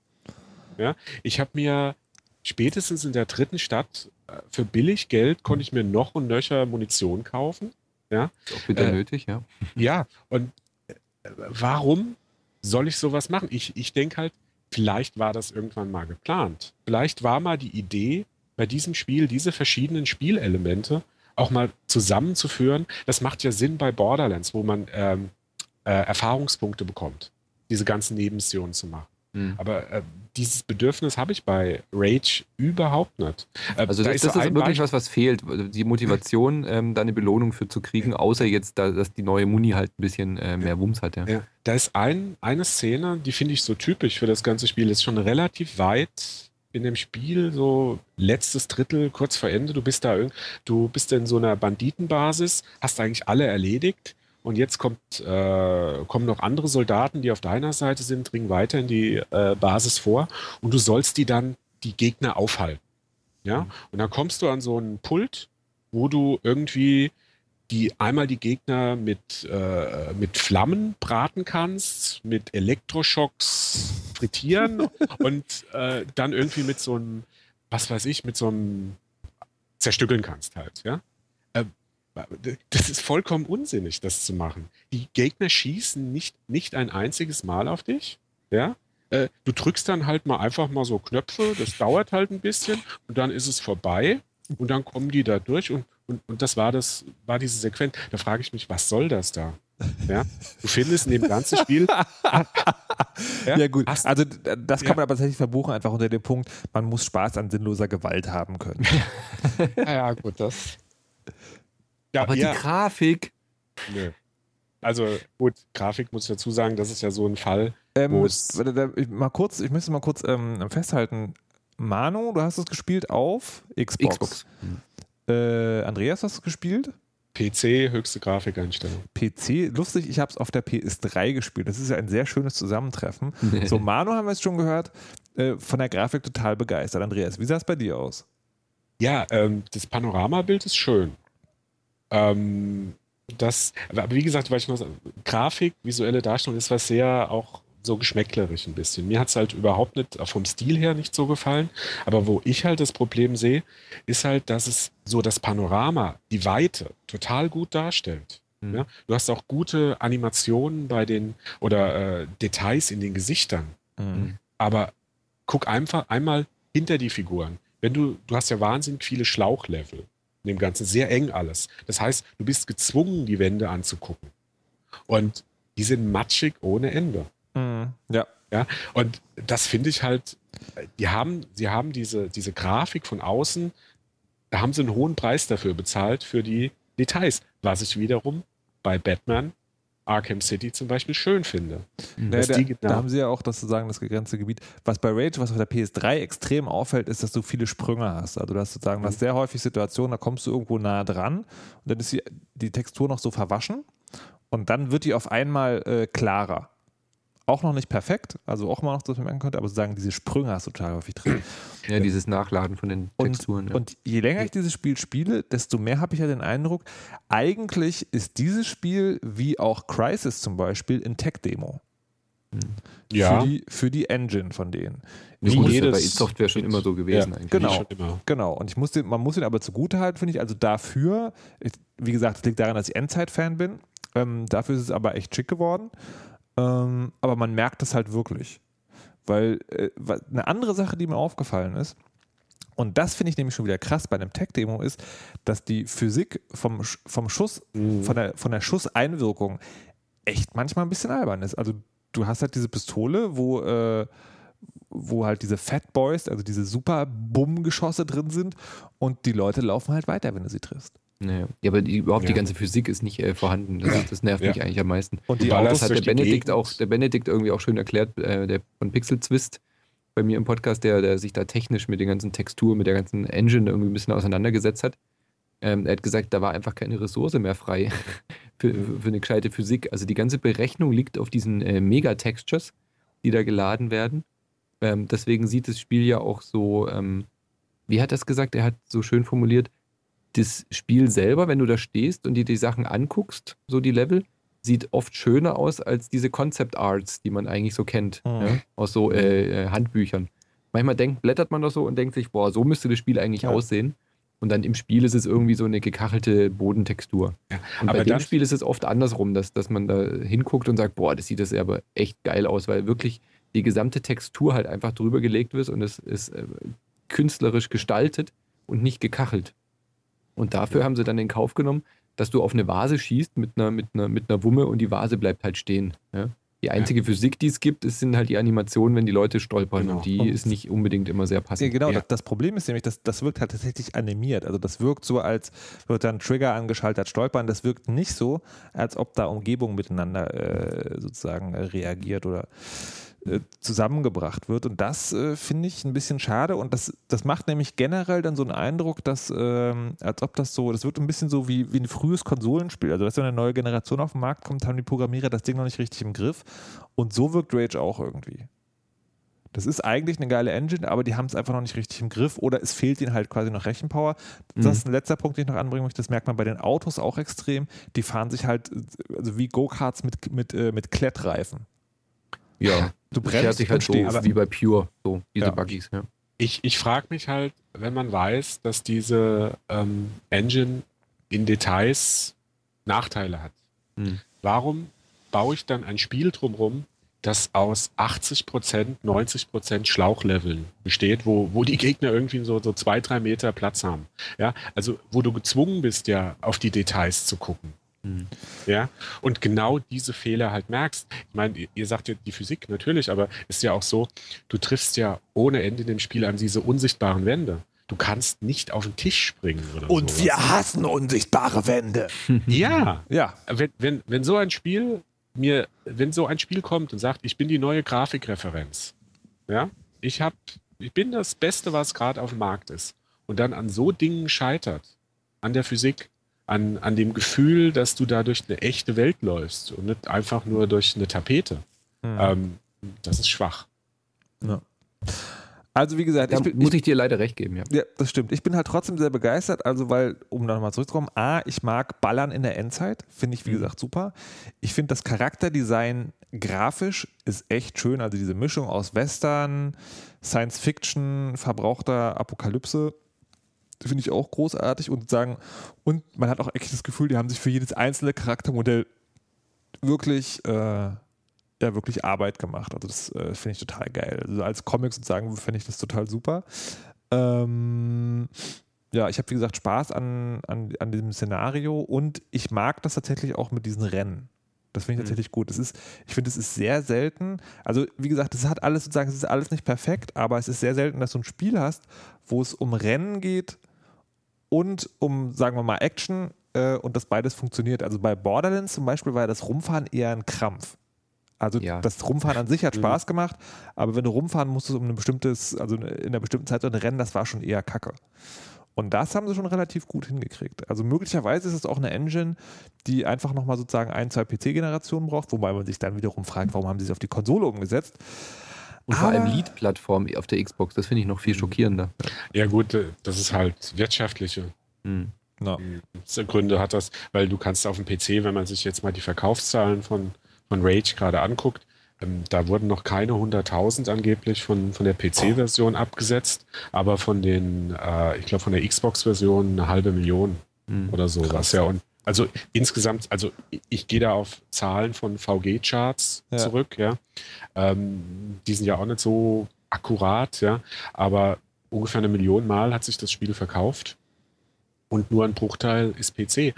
Ja? Ich habe mir spätestens in der dritten Stadt äh, für billig Geld konnte ich mir noch und nöcher Munition kaufen. Ja?
Ist auch wieder äh, nötig, ja.
Ja, und äh, warum soll ich sowas machen? Ich, ich denke halt, vielleicht war das irgendwann mal geplant. Vielleicht war mal die Idee, bei diesem Spiel diese verschiedenen Spielelemente auch mal zusammenzuführen. Das macht ja Sinn bei Borderlands, wo man ähm, äh, Erfahrungspunkte bekommt, diese ganzen Nebenmissionen zu machen. Mhm. Aber äh, dieses Bedürfnis habe ich bei Rage überhaupt nicht.
Äh, also da das, ist, das so ist wirklich was, was fehlt. Die Motivation, ähm, da eine Belohnung für zu kriegen, außer jetzt, da, dass die neue Muni halt ein bisschen äh, mehr Wumms hat. Ja. ja.
Da ist ein, eine Szene, die finde ich so typisch für das ganze Spiel, ist schon relativ weit in dem Spiel, so letztes Drittel, kurz vor Ende, du bist da du bist in so einer Banditenbasis, hast eigentlich alle erledigt und jetzt kommt, äh, kommen noch andere Soldaten, die auf deiner Seite sind, dringen weiter in die äh, Basis vor und du sollst die dann, die Gegner aufhalten. Ja, mhm. und dann kommst du an so einen Pult, wo du irgendwie die einmal die Gegner mit, äh, mit Flammen braten kannst, mit Elektroschocks frittieren und äh, dann irgendwie mit so einem, was weiß ich, mit so einem zerstückeln kannst halt, ja. Äh, das ist vollkommen unsinnig, das zu machen. Die Gegner schießen nicht, nicht ein einziges Mal auf dich, ja. Äh, du drückst dann halt mal einfach mal so Knöpfe, das dauert halt ein bisschen und dann ist es vorbei und dann kommen die da durch und und, und das war das, war diese Sequenz. Da frage ich mich, was soll das da? Ja, du findest in dem ganzen Spiel.
ja, ja, gut. Also das kann ja. man aber tatsächlich verbuchen, einfach unter dem Punkt, man muss Spaß an sinnloser Gewalt haben können.
ja, gut, das. Ja, aber die Grafik.
Nö. Also gut, Grafik muss ich dazu sagen, das ist ja so ein Fall.
Ähm, mal kurz, ich müsste mal kurz ähm, festhalten. Manu, du hast es gespielt auf Xbox. Xbox. Mhm. Äh, Andreas, hast du gespielt?
PC, höchste Grafikeinstellung.
PC, lustig, ich habe es auf der PS3 gespielt. Das ist ja ein sehr schönes Zusammentreffen. so, Manu haben wir jetzt schon gehört, äh, von der Grafik total begeistert. Andreas, wie sah es bei dir aus?
Ja, ähm, das Panoramabild ist schön. Ähm, das, aber wie gesagt, weil ich noch Grafik, visuelle Darstellung ist was sehr auch so geschmäcklerisch ein bisschen. Mir hat es halt überhaupt nicht, vom Stil her nicht so gefallen. Aber wo ich halt das Problem sehe, ist halt, dass es so das Panorama, die Weite total gut darstellt. Mhm. Ja? Du hast auch gute Animationen bei den oder äh, Details in den Gesichtern. Mhm. Aber guck einfach einmal hinter die Figuren. Wenn du, du hast ja wahnsinnig viele Schlauchlevel in dem Ganzen, sehr eng alles. Das heißt, du bist gezwungen, die Wände anzugucken. Und die sind matschig ohne Ende.
Mhm. Ja.
Ja, und das finde ich halt, die haben, sie haben diese, diese Grafik von außen, da haben sie einen hohen Preis dafür bezahlt, für die Details, was ich wiederum bei Batman Arkham City zum Beispiel schön finde.
Naja, da, genau da, haben sie ja auch das sozusagen das gegrenzte Gebiet. Was bei Rage, was auf der PS3 extrem auffällt, ist, dass du viele Sprünge hast. Also du hast sozusagen mhm. hast sehr häufig Situationen, da kommst du irgendwo nah dran und dann ist die, die Textur noch so verwaschen und dann wird die auf einmal äh, klarer auch noch nicht perfekt, also auch immer noch, dass man merken könnte, aber sozusagen diese Sprünge hast du total häufig drin.
Ja, dieses Nachladen von den Texturen.
Und,
ja.
und je länger ich dieses Spiel spiele, desto mehr habe ich ja den Eindruck, eigentlich ist dieses Spiel wie auch Crisis zum Beispiel in Tech-Demo.
Hm. Ja.
Für die, für die Engine von denen.
Ich muss ja bei Software schon immer so gewesen ja, eigentlich.
Genau, genau. Und ich muss den, man muss ihn aber zugute halten, finde ich. Also dafür, wie gesagt, es liegt daran, dass ich Endzeit-Fan bin. Ähm, dafür ist es aber echt schick geworden. Ähm, aber man merkt es halt wirklich. Weil äh, eine andere Sache, die mir aufgefallen ist, und das finde ich nämlich schon wieder krass bei einem Tech-Demo ist, dass die Physik vom, vom Schuss, mhm. von, der, von der Schusseinwirkung echt manchmal ein bisschen albern ist. Also du hast halt diese Pistole, wo, äh, wo halt diese Fat Boys, also diese super Bumm-Geschosse drin sind und die Leute laufen halt weiter, wenn du sie triffst.
Ja, aber die, überhaupt ja. die ganze Physik ist nicht äh, vorhanden. Das, das nervt ja. mich eigentlich am meisten.
Und die Autos
hat der Benedikt auch, der Benedikt irgendwie auch schön erklärt, äh, der von Pixel Twist bei mir im Podcast, der, der sich da technisch mit den ganzen Texturen, mit der ganzen Engine irgendwie ein bisschen auseinandergesetzt hat. Ähm, er hat gesagt, da war einfach keine Ressource mehr frei für, für eine gescheite Physik. Also die ganze Berechnung liegt auf diesen äh, Mega-Textures, die da geladen werden. Ähm, deswegen sieht das Spiel ja auch so, ähm, wie hat er es gesagt? Er hat so schön formuliert, das Spiel selber, wenn du da stehst und dir die Sachen anguckst, so die Level, sieht oft schöner aus als diese Concept Arts, die man eigentlich so kennt, mhm. ja, aus so äh, äh, Handbüchern. Manchmal denkt, blättert man das so und denkt sich, boah, so müsste das Spiel eigentlich ja. aussehen. Und dann im Spiel ist es irgendwie so eine gekachelte Bodentextur. Ja, und bei dem Spiel ist es oft andersrum, dass, dass man da hinguckt und sagt, boah, das sieht das aber echt geil aus, weil wirklich die gesamte Textur halt einfach drüber gelegt wird und es ist äh, künstlerisch gestaltet und nicht gekachelt. Und dafür haben sie dann in Kauf genommen, dass du auf eine Vase schießt mit einer, mit einer, mit einer Wumme und die Vase bleibt halt stehen. Ja? Die einzige ja. Physik, die es gibt, ist, sind halt die Animationen, wenn die Leute stolpern. Genau. Und die ist nicht unbedingt immer sehr passend.
Ja, genau. Ja. Das, das, Problem ist nämlich, dass das wirkt halt tatsächlich animiert. Also das wirkt so, als wird dann Trigger angeschaltet, stolpern. Das wirkt nicht so, als ob da Umgebung miteinander äh, sozusagen reagiert oder äh, zusammengebracht wird. Und das äh, finde ich ein bisschen schade. Und das, das macht nämlich generell dann so einen Eindruck, dass, ähm, als ob das so, das wird ein bisschen so wie, wie ein frühes Konsolenspiel. Also, dass wenn eine neue Generation auf den Markt kommt, haben die Programmierer das Ding noch nicht richtig im Griff. Und so wirkt Rage auch irgendwie. Das ist eigentlich eine geile Engine, aber die haben es einfach noch nicht richtig im Griff oder es fehlt ihnen halt quasi noch Rechenpower. Das mhm. ist ein letzter Punkt, den ich noch anbringen möchte. Das merkt man bei den Autos auch extrem. Die fahren sich halt also wie Go-Karts mit, mit, äh, mit Klettreifen.
Ja, du bremst sich halt so wie bei Pure, so diese ja. Buggies. Ja.
Ich, ich frage mich halt, wenn man weiß, dass diese ähm, Engine in Details Nachteile hat, hm. warum baue ich dann ein Spiel drumherum, das aus 80% 90% Schlauchleveln besteht, wo, wo die Gegner irgendwie so, so zwei, drei Meter Platz haben. Ja, also wo du gezwungen bist, ja, auf die Details zu gucken. Mhm. Ja, und genau diese Fehler halt merkst. Ich meine, ihr sagt ja die Physik natürlich, aber ist ja auch so, du triffst ja ohne Ende in dem Spiel an diese unsichtbaren Wände. Du kannst nicht auf den Tisch springen oder
Und sowas. wir hassen unsichtbare Wände.
ja, ja. Wenn, wenn, wenn so ein Spiel mir, wenn so ein Spiel kommt und sagt, ich bin die neue Grafikreferenz, ja, ich habe, ich bin das Beste, was gerade auf dem Markt ist, und dann an so Dingen scheitert, an der Physik, an, an dem Gefühl, dass du da durch eine echte Welt läufst und nicht einfach nur durch eine Tapete. Mhm. Ähm, das ist schwach.
Ja. Also wie gesagt,
da ich bin, muss ich dir leider recht geben, ja.
Ja, das stimmt. Ich bin halt trotzdem sehr begeistert, also weil, um nochmal zurückzukommen, A, ich mag Ballern in der Endzeit, finde ich wie mhm. gesagt super. Ich finde das Charakterdesign grafisch ist echt schön, also diese Mischung aus Western, Science Fiction, verbrauchter Apokalypse finde ich auch großartig und sagen, und man hat auch echt das Gefühl, die haben sich für jedes einzelne Charaktermodell wirklich, äh, ja, wirklich Arbeit gemacht. Also das äh, finde ich total geil. Also als Comic sozusagen finde ich das total super. Ähm, ja, ich habe wie gesagt Spaß an, an, an diesem Szenario und ich mag das tatsächlich auch mit diesen Rennen. Das finde ich mhm. tatsächlich gut. Es ist, ich finde, es ist sehr selten. Also, wie gesagt, es hat alles sozusagen, es ist alles nicht perfekt, aber es ist sehr selten, dass du ein Spiel hast, wo es um Rennen geht und um, sagen wir mal, Action äh, und das beides funktioniert. Also bei Borderlands zum Beispiel war ja das Rumfahren eher ein Krampf. Also ja. das Rumfahren an sich hat mhm. Spaß gemacht, aber wenn du rumfahren musstest um ein bestimmtes, also in einer bestimmten Zeit ein Rennen, das war schon eher Kacke. Und das haben sie schon relativ gut hingekriegt. Also möglicherweise ist es auch eine Engine, die einfach nochmal sozusagen ein, zwei PC-Generationen braucht, wobei man sich dann wiederum fragt, warum haben sie es auf die Konsole umgesetzt.
Und vor allem Lead-Plattform auf der Xbox, das finde ich noch viel schockierender.
Ja gut, äh, das ist halt wirtschaftliche mhm. no. Gründe hat das, weil du kannst auf dem PC, wenn man sich jetzt mal die Verkaufszahlen von, von Rage gerade anguckt, ähm, da wurden noch keine 100.000 angeblich von, von der PC-Version abgesetzt, aber von den, äh, ich glaube, von der Xbox-Version eine halbe Million mhm. oder sowas. Ja, und also insgesamt, also ich, gehe da auf Zahlen von VG-Charts ja. zurück, ja. Ähm, die sind ja auch nicht so akkurat, ja, aber ungefähr eine Million Mal hat sich das Spiel verkauft und nur ein Bruchteil ist PC.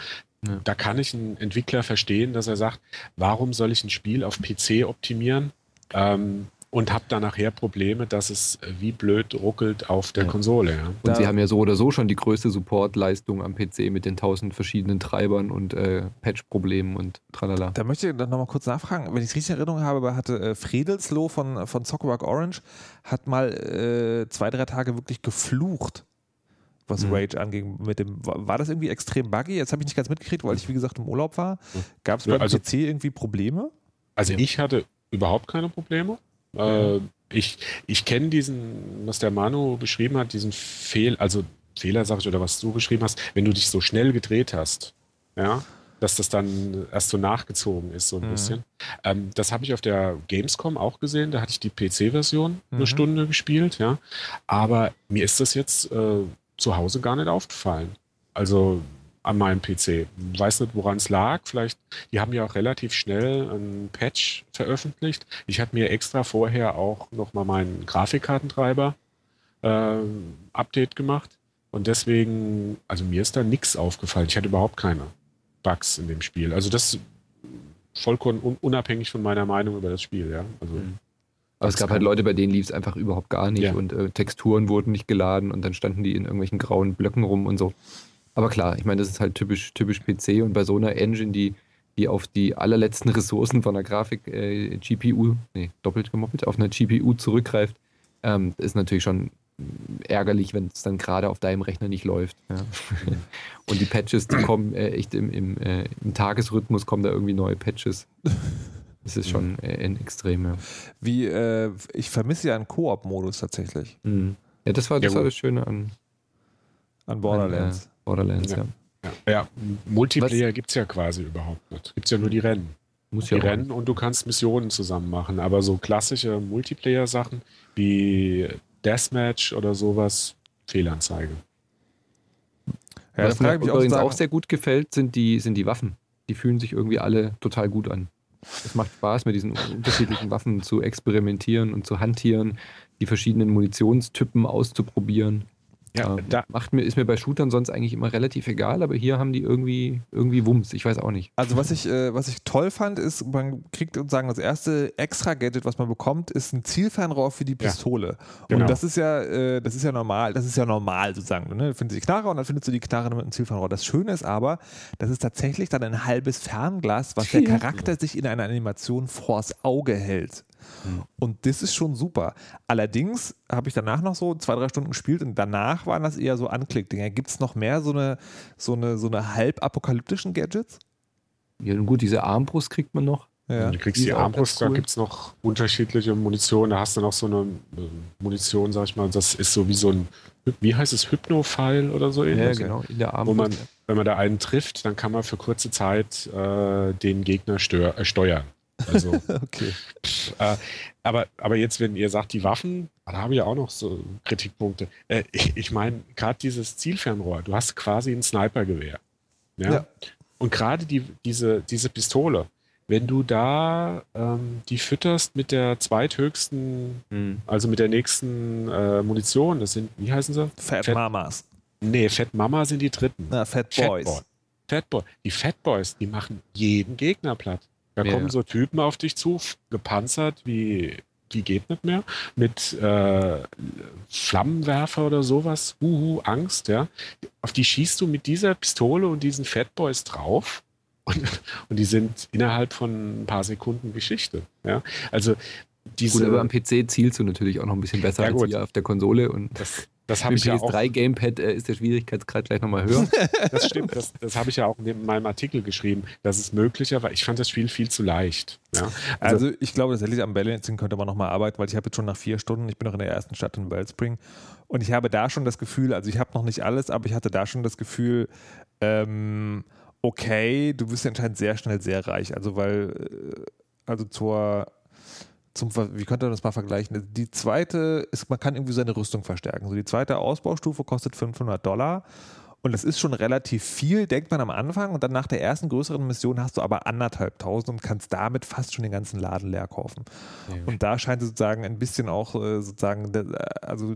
Ja. Da kann ich einen Entwickler verstehen, dass er sagt, warum soll ich ein Spiel auf PC optimieren ähm, und habe dann nachher Probleme, dass es wie blöd ruckelt auf der ja. Konsole. Ja.
Und da sie haben ja so oder so schon die größte Supportleistung am PC mit den tausend verschiedenen Treibern und äh, Patch-Problemen und tralala.
Da möchte ich dann nochmal kurz nachfragen. Wenn ich es richtig in Erinnerung habe, hatte äh, Fredelsloh von, von Zockrock Orange hat mal äh, zwei, drei Tage wirklich geflucht was mhm. Rage anging. Mit dem, war das irgendwie extrem buggy? Jetzt habe ich nicht ganz mitgekriegt, weil ich, wie gesagt, im Urlaub war. Gab es beim also, PC irgendwie Probleme?
Also ich hatte überhaupt keine Probleme. Äh, ich ich kenne diesen, was der Manu beschrieben hat, diesen Fehl, also Fehler, sag ich, oder was du beschrieben hast, wenn du dich so schnell gedreht hast, ja, dass das dann erst so nachgezogen ist, so ein mhm. bisschen. Ähm, das habe ich auf der Gamescom auch gesehen. Da hatte ich die PC-Version mhm. eine Stunde gespielt, ja. Aber mir ist das jetzt äh, zu Hause gar nicht aufgefallen. Also an meinem PC. Weiß nicht, woran es lag. Vielleicht, die haben ja auch relativ schnell ein Patch veröffentlicht. Ich hatte mir extra vorher auch nochmal meinen Grafikkartentreiber äh, Update gemacht. Und deswegen, also mir ist da nichts aufgefallen. Ich hatte überhaupt keine Bugs in dem Spiel. Also das vollkommen unabhängig von meiner Meinung über das Spiel, ja. Also mhm.
Aber es gab halt Leute, bei denen lief es einfach überhaupt gar nicht ja. und äh, Texturen wurden nicht geladen und dann standen die in irgendwelchen grauen Blöcken rum und so. Aber klar, ich meine, das ist halt typisch, typisch PC und bei so einer Engine, die, die auf die allerletzten Ressourcen von der Grafik äh, GPU, nee, doppelt gemoppelt, auf einer GPU zurückgreift, ähm, ist natürlich schon ärgerlich, wenn es dann gerade auf deinem Rechner nicht läuft. Ja. und die Patches, die kommen äh, echt im, im, äh, im Tagesrhythmus, kommen da irgendwie neue Patches. Das ist schon mhm. ein Extrem, ja.
Wie, äh, ich vermisse ja einen Koop-Modus tatsächlich.
Mhm. Ja, das war das, ja, war das Schöne an,
an Borderlands. An, äh,
Borderlands, ja.
Ja, ja Multiplayer gibt es ja quasi überhaupt nicht. Gibt es ja nur die Rennen. Muss die ja Rennen und du kannst Missionen zusammen machen. Aber so klassische Multiplayer-Sachen wie Deathmatch oder sowas, Fehlanzeige.
Ja, Was mir übrigens auch, auch sehr gut gefällt, sind die, sind die Waffen. Die fühlen sich irgendwie alle total gut an. Es macht Spaß, mit diesen unterschiedlichen Waffen zu experimentieren und zu hantieren, die verschiedenen Munitionstypen auszuprobieren. Ja, da macht mir, ist mir bei Shootern sonst eigentlich immer relativ egal, aber hier haben die irgendwie, irgendwie Wumms, ich weiß auch nicht.
Also was ich, äh, was ich toll fand, ist, man kriegt sozusagen das erste Extra-Gadget, was man bekommt, ist ein Zielfernrohr für die Pistole. Ja, genau. Und das ist ja, äh, das ist ja normal, das ist ja normal sozusagen. Ne? Du findest die Knarre und dann findest du die Knarre mit einem Zielfernrohr. Das Schöne ist aber, das ist tatsächlich dann ein halbes Fernglas, was der Charakter sich in einer Animation vors Auge hält. Mhm. Und das ist schon super. Allerdings habe ich danach noch so zwei, drei Stunden gespielt und danach waren das eher so Anklickdinger. Gibt es noch mehr so eine, so eine, so eine halb apokalyptischen Gadgets?
Ja, gut, diese Armbrust kriegt man noch.
Ja. Du kriegst die, die Armbrust, cool. da gibt es noch unterschiedliche Munition. Da hast du noch so eine äh, Munition, sag ich mal, das ist so wie so ein, wie heißt es, Hypno-File oder so
ähnlich. Ja, genau, in der Armbrust.
Wo man, wenn man da einen trifft, dann kann man für kurze Zeit äh, den Gegner stör, äh, steuern. Also,
okay.
Äh, aber, aber jetzt, wenn ihr sagt, die Waffen, da habe ich ja auch noch so Kritikpunkte. Äh, ich ich meine, gerade dieses Zielfernrohr, du hast quasi ein Snipergewehr. Ja.
Ja.
Und gerade die, diese, diese Pistole, wenn du da ähm, die fütterst mit der zweithöchsten,
Hm.
also mit der nächsten äh, Munition, das sind, wie heißen sie?
Fat,
Fat-
Mamas.
Nee, Fat Mama sind die dritten.
Na, Fat
Fat
Boys.
Boy. Fat Boy. Die Fat Boys, die machen jeden Gegner platt. Da
Ja.
kommen so Typen auf dich zu, gepanzert wie, wie geht nicht mehr, mit äh, Flammenwerfer oder sowas. Huhu, Angst, ja. Auf die schießt du mit dieser Pistole und diesen Fat Boys drauf. Und, und die sind innerhalb von ein paar Sekunden Geschichte. Ja? Also diese,
Gut, aber am PC zielst du natürlich auch noch ein bisschen besser
Ja,
als hier auf der Konsole und
das, das habe ich ja auch.
PS3-Gamepad äh, ist der Schwierigkeitsgrad gleich nochmal höher.
Das stimmt, das, das habe ich ja auch in meinem Artikel geschrieben, dass es möglicher war. Ich fand das Spiel viel zu leicht. Ja?
Also, ich glaube, tatsächlich am Balancing könnte man nochmal arbeiten, weil ich habe jetzt schon nach vier Stunden, ich bin noch in der ersten Stadt in Wellspring und ich habe da schon das Gefühl, also ich habe noch nicht alles, aber ich hatte da schon das Gefühl, ähm, okay, du bist ja anscheinend sehr schnell sehr reich, also weil, äh, also zur, zum, wie könnte man das mal vergleichen? Die zweite ist, man kann irgendwie seine Rüstung verstärken. So die zweite Ausbaustufe kostet 500 Dollar und das ist schon relativ viel, denkt man am Anfang. Und dann nach der ersten größeren Mission hast du aber anderthalb tausend und kannst damit fast schon den ganzen Laden leer kaufen. Und da scheint sozusagen ein bisschen auch äh, sozusagen, äh, also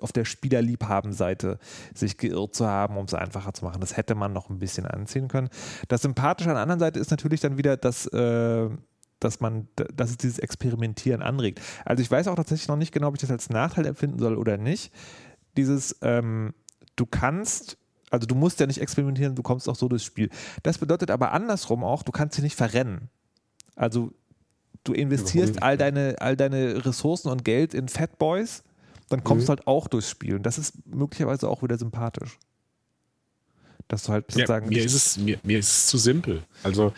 auf der Spielerliebhaben-Seite sich geirrt zu haben, um es einfacher zu machen. Das hätte man noch ein bisschen anziehen können. Das Sympathische an der anderen Seite ist natürlich dann wieder, dass, äh, dass man, dass es dieses Experimentieren anregt. Also ich weiß auch tatsächlich noch nicht genau, ob ich das als Nachteil empfinden soll oder nicht. Dieses, ähm, du kannst also du musst ja nicht experimentieren, du kommst auch so durchs Spiel. Das bedeutet aber andersrum auch, du kannst dich nicht verrennen. Also du investierst all deine, all deine Ressourcen und Geld in Fat Boys, dann kommst
Mhm.
du halt auch durchs Spiel. Und das ist möglicherweise auch wieder sympathisch. Dass du halt
Ja,
sozusagen.
mir, ist es, mir, mir ist es zu simpel. Also,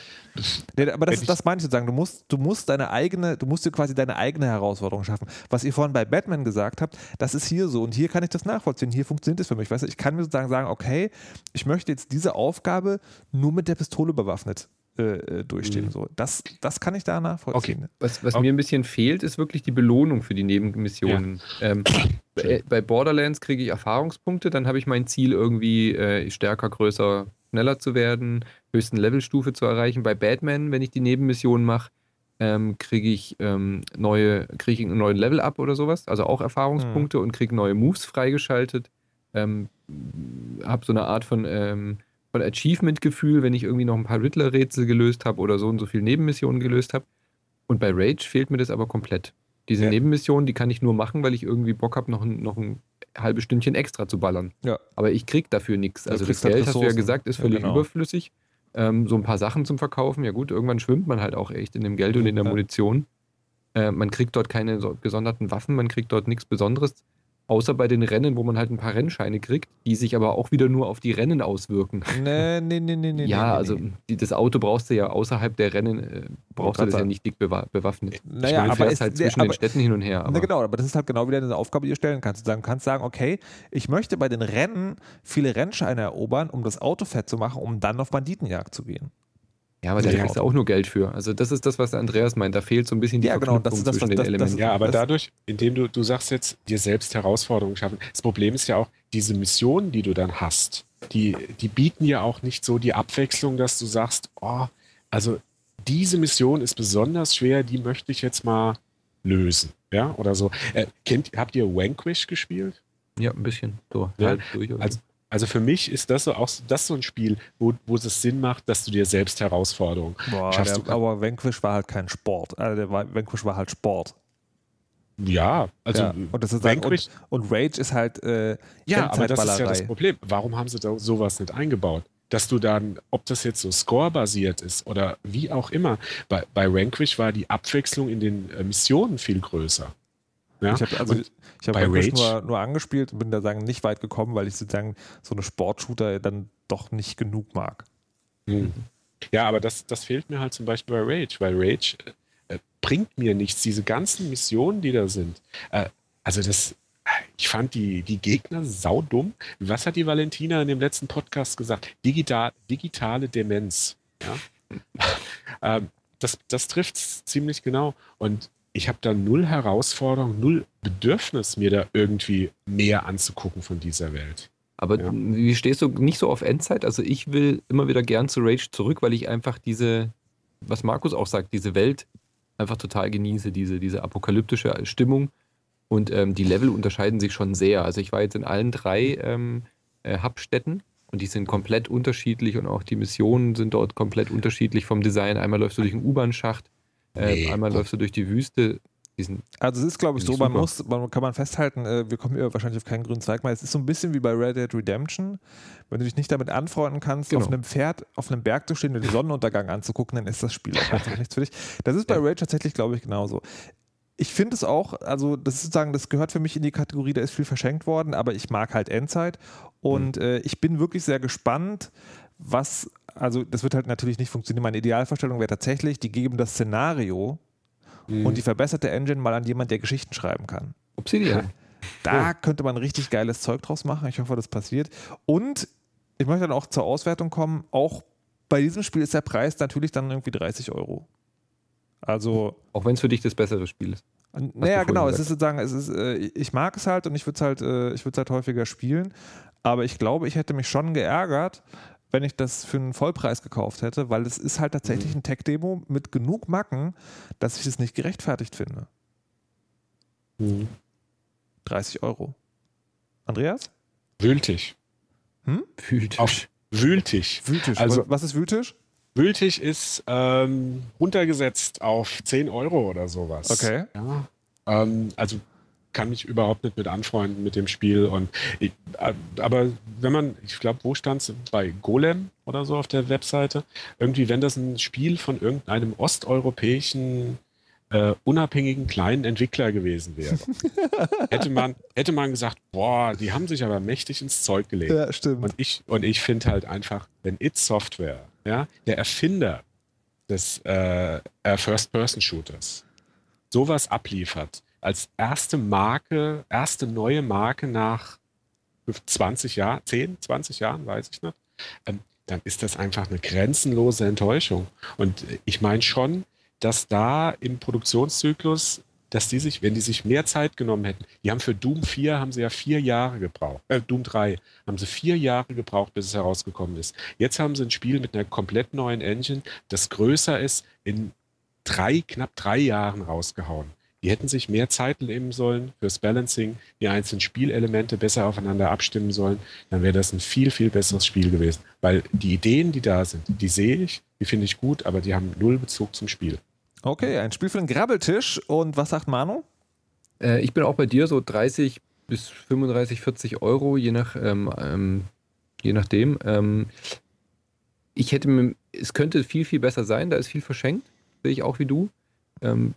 Nee, aber das, das meine ich sozusagen. Du musst, du musst deine eigene, du musst dir quasi deine eigene Herausforderung schaffen. Was ihr vorhin bei Batman gesagt habt, das ist hier so und hier kann ich das nachvollziehen. Hier funktioniert es für mich. Weißt du, ich kann mir sozusagen sagen, okay, ich möchte jetzt diese Aufgabe nur mit der Pistole bewaffnet äh, äh, durchstehen.
Mhm.
So, das, das kann ich da nachvollziehen.
Was, was
Okay.
mir ein bisschen fehlt, ist wirklich die Belohnung für die Nebenmissionen. Ähm, bei, bei Borderlands kriege ich Erfahrungspunkte, dann habe ich mein Ziel irgendwie äh, stärker, größer, schneller zu werden, höchsten Levelstufe zu erreichen. Bei Batman, wenn ich die Nebenmissionen mache, ähm, kriege ich ähm, neue, kriege ich einen neuen Level up oder sowas, also auch Erfahrungspunkte und kriege neue Moves freigeschaltet. Ähm, habe so eine Art von, ähm, von Achievement-Gefühl, wenn ich irgendwie noch ein paar Riddler-Rätsel gelöst habe oder so und so viele Nebenmissionen gelöst habe. Und bei Rage fehlt mir das aber komplett. Diese
Ja.
Nebenmissionen, die kann ich nur machen, weil ich irgendwie Bock habe, noch, ein- noch ein halbes Stündchen extra zu ballern.
Ja.
Aber ich krieg dafür nichts. Also das
halt
Geld, hast du ja gesagt, ist
Ja,
völlig
genau.
überflüssig. Ähm, so ein paar Sachen zum Verkaufen, ja gut, irgendwann schwimmt man halt auch echt in dem Geld und in der
Ja.
Munition. Äh, man kriegt dort keine so gesonderten Waffen, man kriegt dort nichts Besonderes. Außer bei den Rennen, wo man halt ein paar Rennscheine kriegt, die sich aber auch wieder nur auf die Rennen auswirken.
Nee, nee, nee, nee, nee.
ja,
nee,
also
nee.
das Auto brauchst du ja außerhalb der Rennen, äh, brauchst du das ja nicht dick bewa bewaffnet.
Naja,
meine,
aber es-
halt zwischen
aber-
den Städten hin und her. Aber
Na genau, aber das ist halt genau wieder eine Aufgabe, die du stellen kannst. Du kannst sagen, okay, ich möchte bei den Rennen viele Rennscheine erobern, um das Auto fett zu machen, um dann auf Banditenjagd zu gehen.
Ja, aber da
Ja.
kriegst du auch nur Geld für. Also das ist das, was der Andreas meint. Da fehlt so ein bisschen die
Ja, genau, das das,
zwischen den
das- das-
Elementen.
ja, aber
das-
dadurch, indem du, du sagst jetzt, dir selbst Herausforderungen schaffen. Das Problem ist ja auch, diese Missionen, die du dann hast, die, die bieten ja auch nicht so die Abwechslung, dass du sagst, oh, also diese Mission ist besonders schwer, die möchte ich jetzt mal lösen. Ja, oder so. Äh, kennt, habt ihr Vanquish gespielt?
Ja, ein bisschen. So,
Ja,
halb durch. Oder
also-
so.
Also für mich ist das so auch das so ein Spiel, wo, wo es Sinn macht, dass du dir selbst Herausforderungen.
Boah,
Schaffst
der, aber Vanquish war halt kein Sport. Also der war, Vanquish war halt Sport.
Ja, also
ja. Und, das ist halt,
Vanquish,
und, und Rage ist halt äh,
ja, aber das ist ja das. Problem. Warum haben sie da sowas nicht eingebaut? Dass du dann, ob das jetzt so score-basiert ist oder wie auch immer, bei, bei Vanquish war die Abwechslung in den äh, Missionen viel größer. Ja?
Ich habe also,
Und
ich hab
Rage-
nur, nur angespielt und bin da sagen nicht weit gekommen, weil ich sozusagen so eine Sportshooter dann doch nicht genug mag.
Hm. Ja, aber das, das fehlt mir halt zum Beispiel bei Rage, weil Rage äh, bringt mir nichts. Diese ganzen Missionen, die da sind. Äh, also das, ich fand die, die Gegner saudumm. Was hat die Valentina in dem letzten Podcast gesagt? Digital, digitale Demenz. Ja? ähm, das das trifft ziemlich genau. Und ich habe da null Herausforderung, null Bedürfnis, mir da irgendwie mehr anzugucken von dieser Welt.
Aber
Ja.
wie stehst du nicht so auf Endzeit? Also ich will immer wieder gern zu Rage zurück, weil ich einfach diese, was Markus auch sagt, diese Welt einfach total genieße, diese, diese apokalyptische Stimmung. Und ähm, die Level unterscheiden sich schon sehr. Also ich war jetzt in allen drei ähm, äh, Hubstädten und die sind komplett unterschiedlich und auch die Missionen sind dort komplett unterschiedlich vom Design. Einmal läufst du durch einen U-Bahn-Schacht, äh,
Nee.
einmal läufst du durch die Wüste. Die sind
Also es ist, glaube ich, so, man muss, man kann man festhalten, äh, wir kommen hier wahrscheinlich auf keinen grünen Zweig mehr. Es ist so ein bisschen wie bei Red Dead Redemption. Wenn du dich nicht damit anfreunden kannst,
Genau.
auf einem Pferd auf einem Berg zu stehen und den Sonnenuntergang anzugucken, dann ist das Spiel auch einfach nichts für dich. Das ist bei
Ja.
Rage tatsächlich, glaube ich, genauso. Ich finde es auch, also das ist sozusagen, das gehört für mich in die Kategorie, da ist viel verschenkt worden, aber ich mag halt Endzeit und
Mhm.
äh, ich bin wirklich sehr gespannt, was, also das wird halt natürlich nicht funktionieren. Meine Idealvorstellung wäre tatsächlich, die geben das Szenario
Mhm.
und die verbesserte Engine mal an jemand, der Geschichten schreiben kann.
Obsidian.
Da könnte man richtig geiles Zeug draus machen. Ich hoffe, das passiert. Und ich möchte dann auch zur Auswertung kommen. Auch bei diesem Spiel ist der Preis natürlich dann irgendwie 30 Euro. Also,
Auch wenn es für dich das bessere Spiel ist.
naja, genau. Es
gesagt.
ist sozusagen, es ist, äh, ich mag es halt und ich würde es halt, äh, ich würde es halt häufiger spielen. Aber ich glaube, ich hätte mich schon geärgert, wenn ich das für einen Vollpreis gekauft hätte, weil es ist halt tatsächlich ein Tech-Demo mit genug Macken, dass ich es nicht gerechtfertigt finde.
Mhm.
30 Euro. Andreas?
Wühltisch.
Fühlt.
Auf Wühltisch.
Wühltisch.
Also-
was ist Wühltisch?
Wühltisch ist ähm, runtergesetzt auf 10 Euro oder sowas.
Okay.
Ja, ähm, also kann mich überhaupt nicht mit anfreunden mit dem Spiel. Und ich, äh, aber wenn man, ich glaube, wo stand es bei Golem oder so auf der Webseite? Irgendwie, wenn das ein Spiel von irgendeinem osteuropäischen äh, unabhängigen kleinen Entwickler gewesen wäre, hätte man, hätte man gesagt, boah, die haben sich aber mächtig ins Zeug gelegt.
Ja, stimmt.
Und ich, und ich finde halt einfach, wenn It Software, ja, der Erfinder des äh, äh, First-Person-Shooters, sowas abliefert, als erste Marke, erste neue Marke nach 20 Jahren, 10, 20 Jahren, weiß ich nicht, ähm, dann ist das einfach eine grenzenlose Enttäuschung. Und ich meine schon, dass da im Produktionszyklus, dass die sich, wenn die sich mehr Zeit genommen hätten, die haben für Doom 4 haben sie ja vier Jahre gebraucht, äh, Doom 3 haben sie vier Jahre gebraucht, bis es herausgekommen ist. Jetzt haben sie ein Spiel mit einer komplett neuen Engine, das größer ist, in drei, knapp drei Jahren rausgehauen. Die hätten sich mehr Zeit nehmen sollen fürs Balancing, die einzelnen Spielelemente besser aufeinander abstimmen sollen, dann wäre das ein viel, viel besseres Spiel gewesen. Weil die Ideen, die da sind, die sehe ich, die finde ich gut, aber die haben null Bezug zum Spiel.
Okay, ein Spiel für den Grabbeltisch. Und was sagt Manu?
Äh, ich bin auch bei dir so 30 bis 35, 40 Euro, je, nach, ähm, ähm, je nachdem. Ähm, ich hätte mir, es könnte viel, viel besser sein, da ist viel verschenkt, sehe ich auch wie du. Ähm,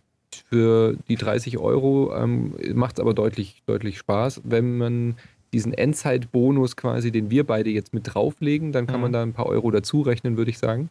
für die 30 Euro ähm, macht es aber deutlich, deutlich Spaß. Wenn man diesen Endzeit-Bonus quasi, den wir beide jetzt mit drauflegen, dann kann
Mhm.
man da ein paar Euro dazu rechnen, würde ich sagen.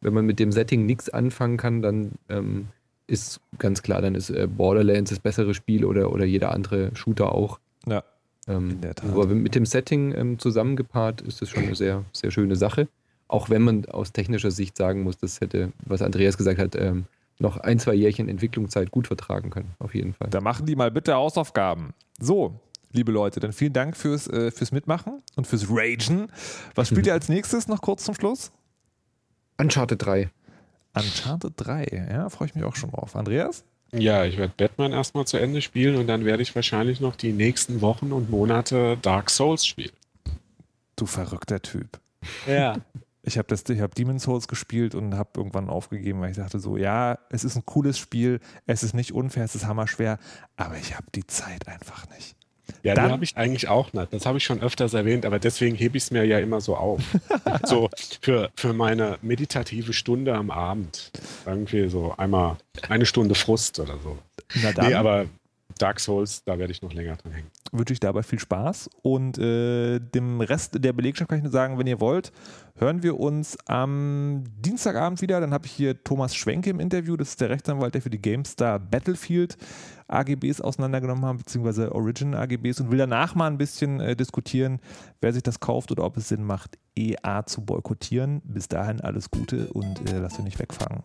Wenn man mit dem Setting nichts anfangen kann, dann ähm, ist ganz klar, dann ist äh, Borderlands das bessere Spiel oder, oder jeder andere Shooter auch.
Ja.
Ähm,
In der Tat.
Aber mit dem Setting ähm, zusammengepaart ist das schon eine sehr, sehr schöne Sache. Auch wenn man aus technischer Sicht sagen muss, das hätte, was Andreas gesagt hat, ähm, noch ein, zwei Jährchen Entwicklungszeit gut vertragen können, auf jeden Fall.
Da machen die mal bitte Hausaufgaben. So, liebe Leute, dann vielen Dank fürs, äh, fürs Mitmachen und fürs Ragen. Was spielt ihr als nächstes noch kurz zum Schluss?
Uncharted 3.
Uncharted 3. Ja, freue ich mich auch schon drauf. Andreas?
Ja, ich werde Batman erstmal zu Ende spielen und dann werde ich wahrscheinlich noch die nächsten Wochen und Monate Dark Souls spielen.
Du verrückter Typ.
Ja.
Ich habe hab Demon's Souls gespielt und habe irgendwann aufgegeben, weil ich dachte so, ja, es ist ein cooles Spiel, es ist nicht unfair, es ist hammerschwer, aber ich habe die Zeit einfach nicht.
Ja,
Dann-
habe ich eigentlich auch nicht. Das habe ich schon öfters erwähnt, aber deswegen hebe ich es mir ja immer so auf. so für, für meine meditative Stunde am Abend. Irgendwie so einmal eine Stunde Frust oder so.
Na dann
Nee, aber Dark Souls, da werde ich noch länger dran hängen.
wünsche ich dabei viel Spaß und äh, dem Rest der Belegschaft kann ich nur sagen, wenn ihr wollt, hören wir uns am Dienstagabend wieder. Dann habe ich hier Thomas Schwenke im Interview. Das ist der Rechtsanwalt, der für die GameStar Battlefield AGBs auseinandergenommen hat, beziehungsweise Origin AGBs und will danach mal ein bisschen äh, diskutieren, wer sich das kauft oder ob es Sinn macht, EA zu boykottieren. Bis dahin alles Gute und äh, lasst euch nicht wegfangen.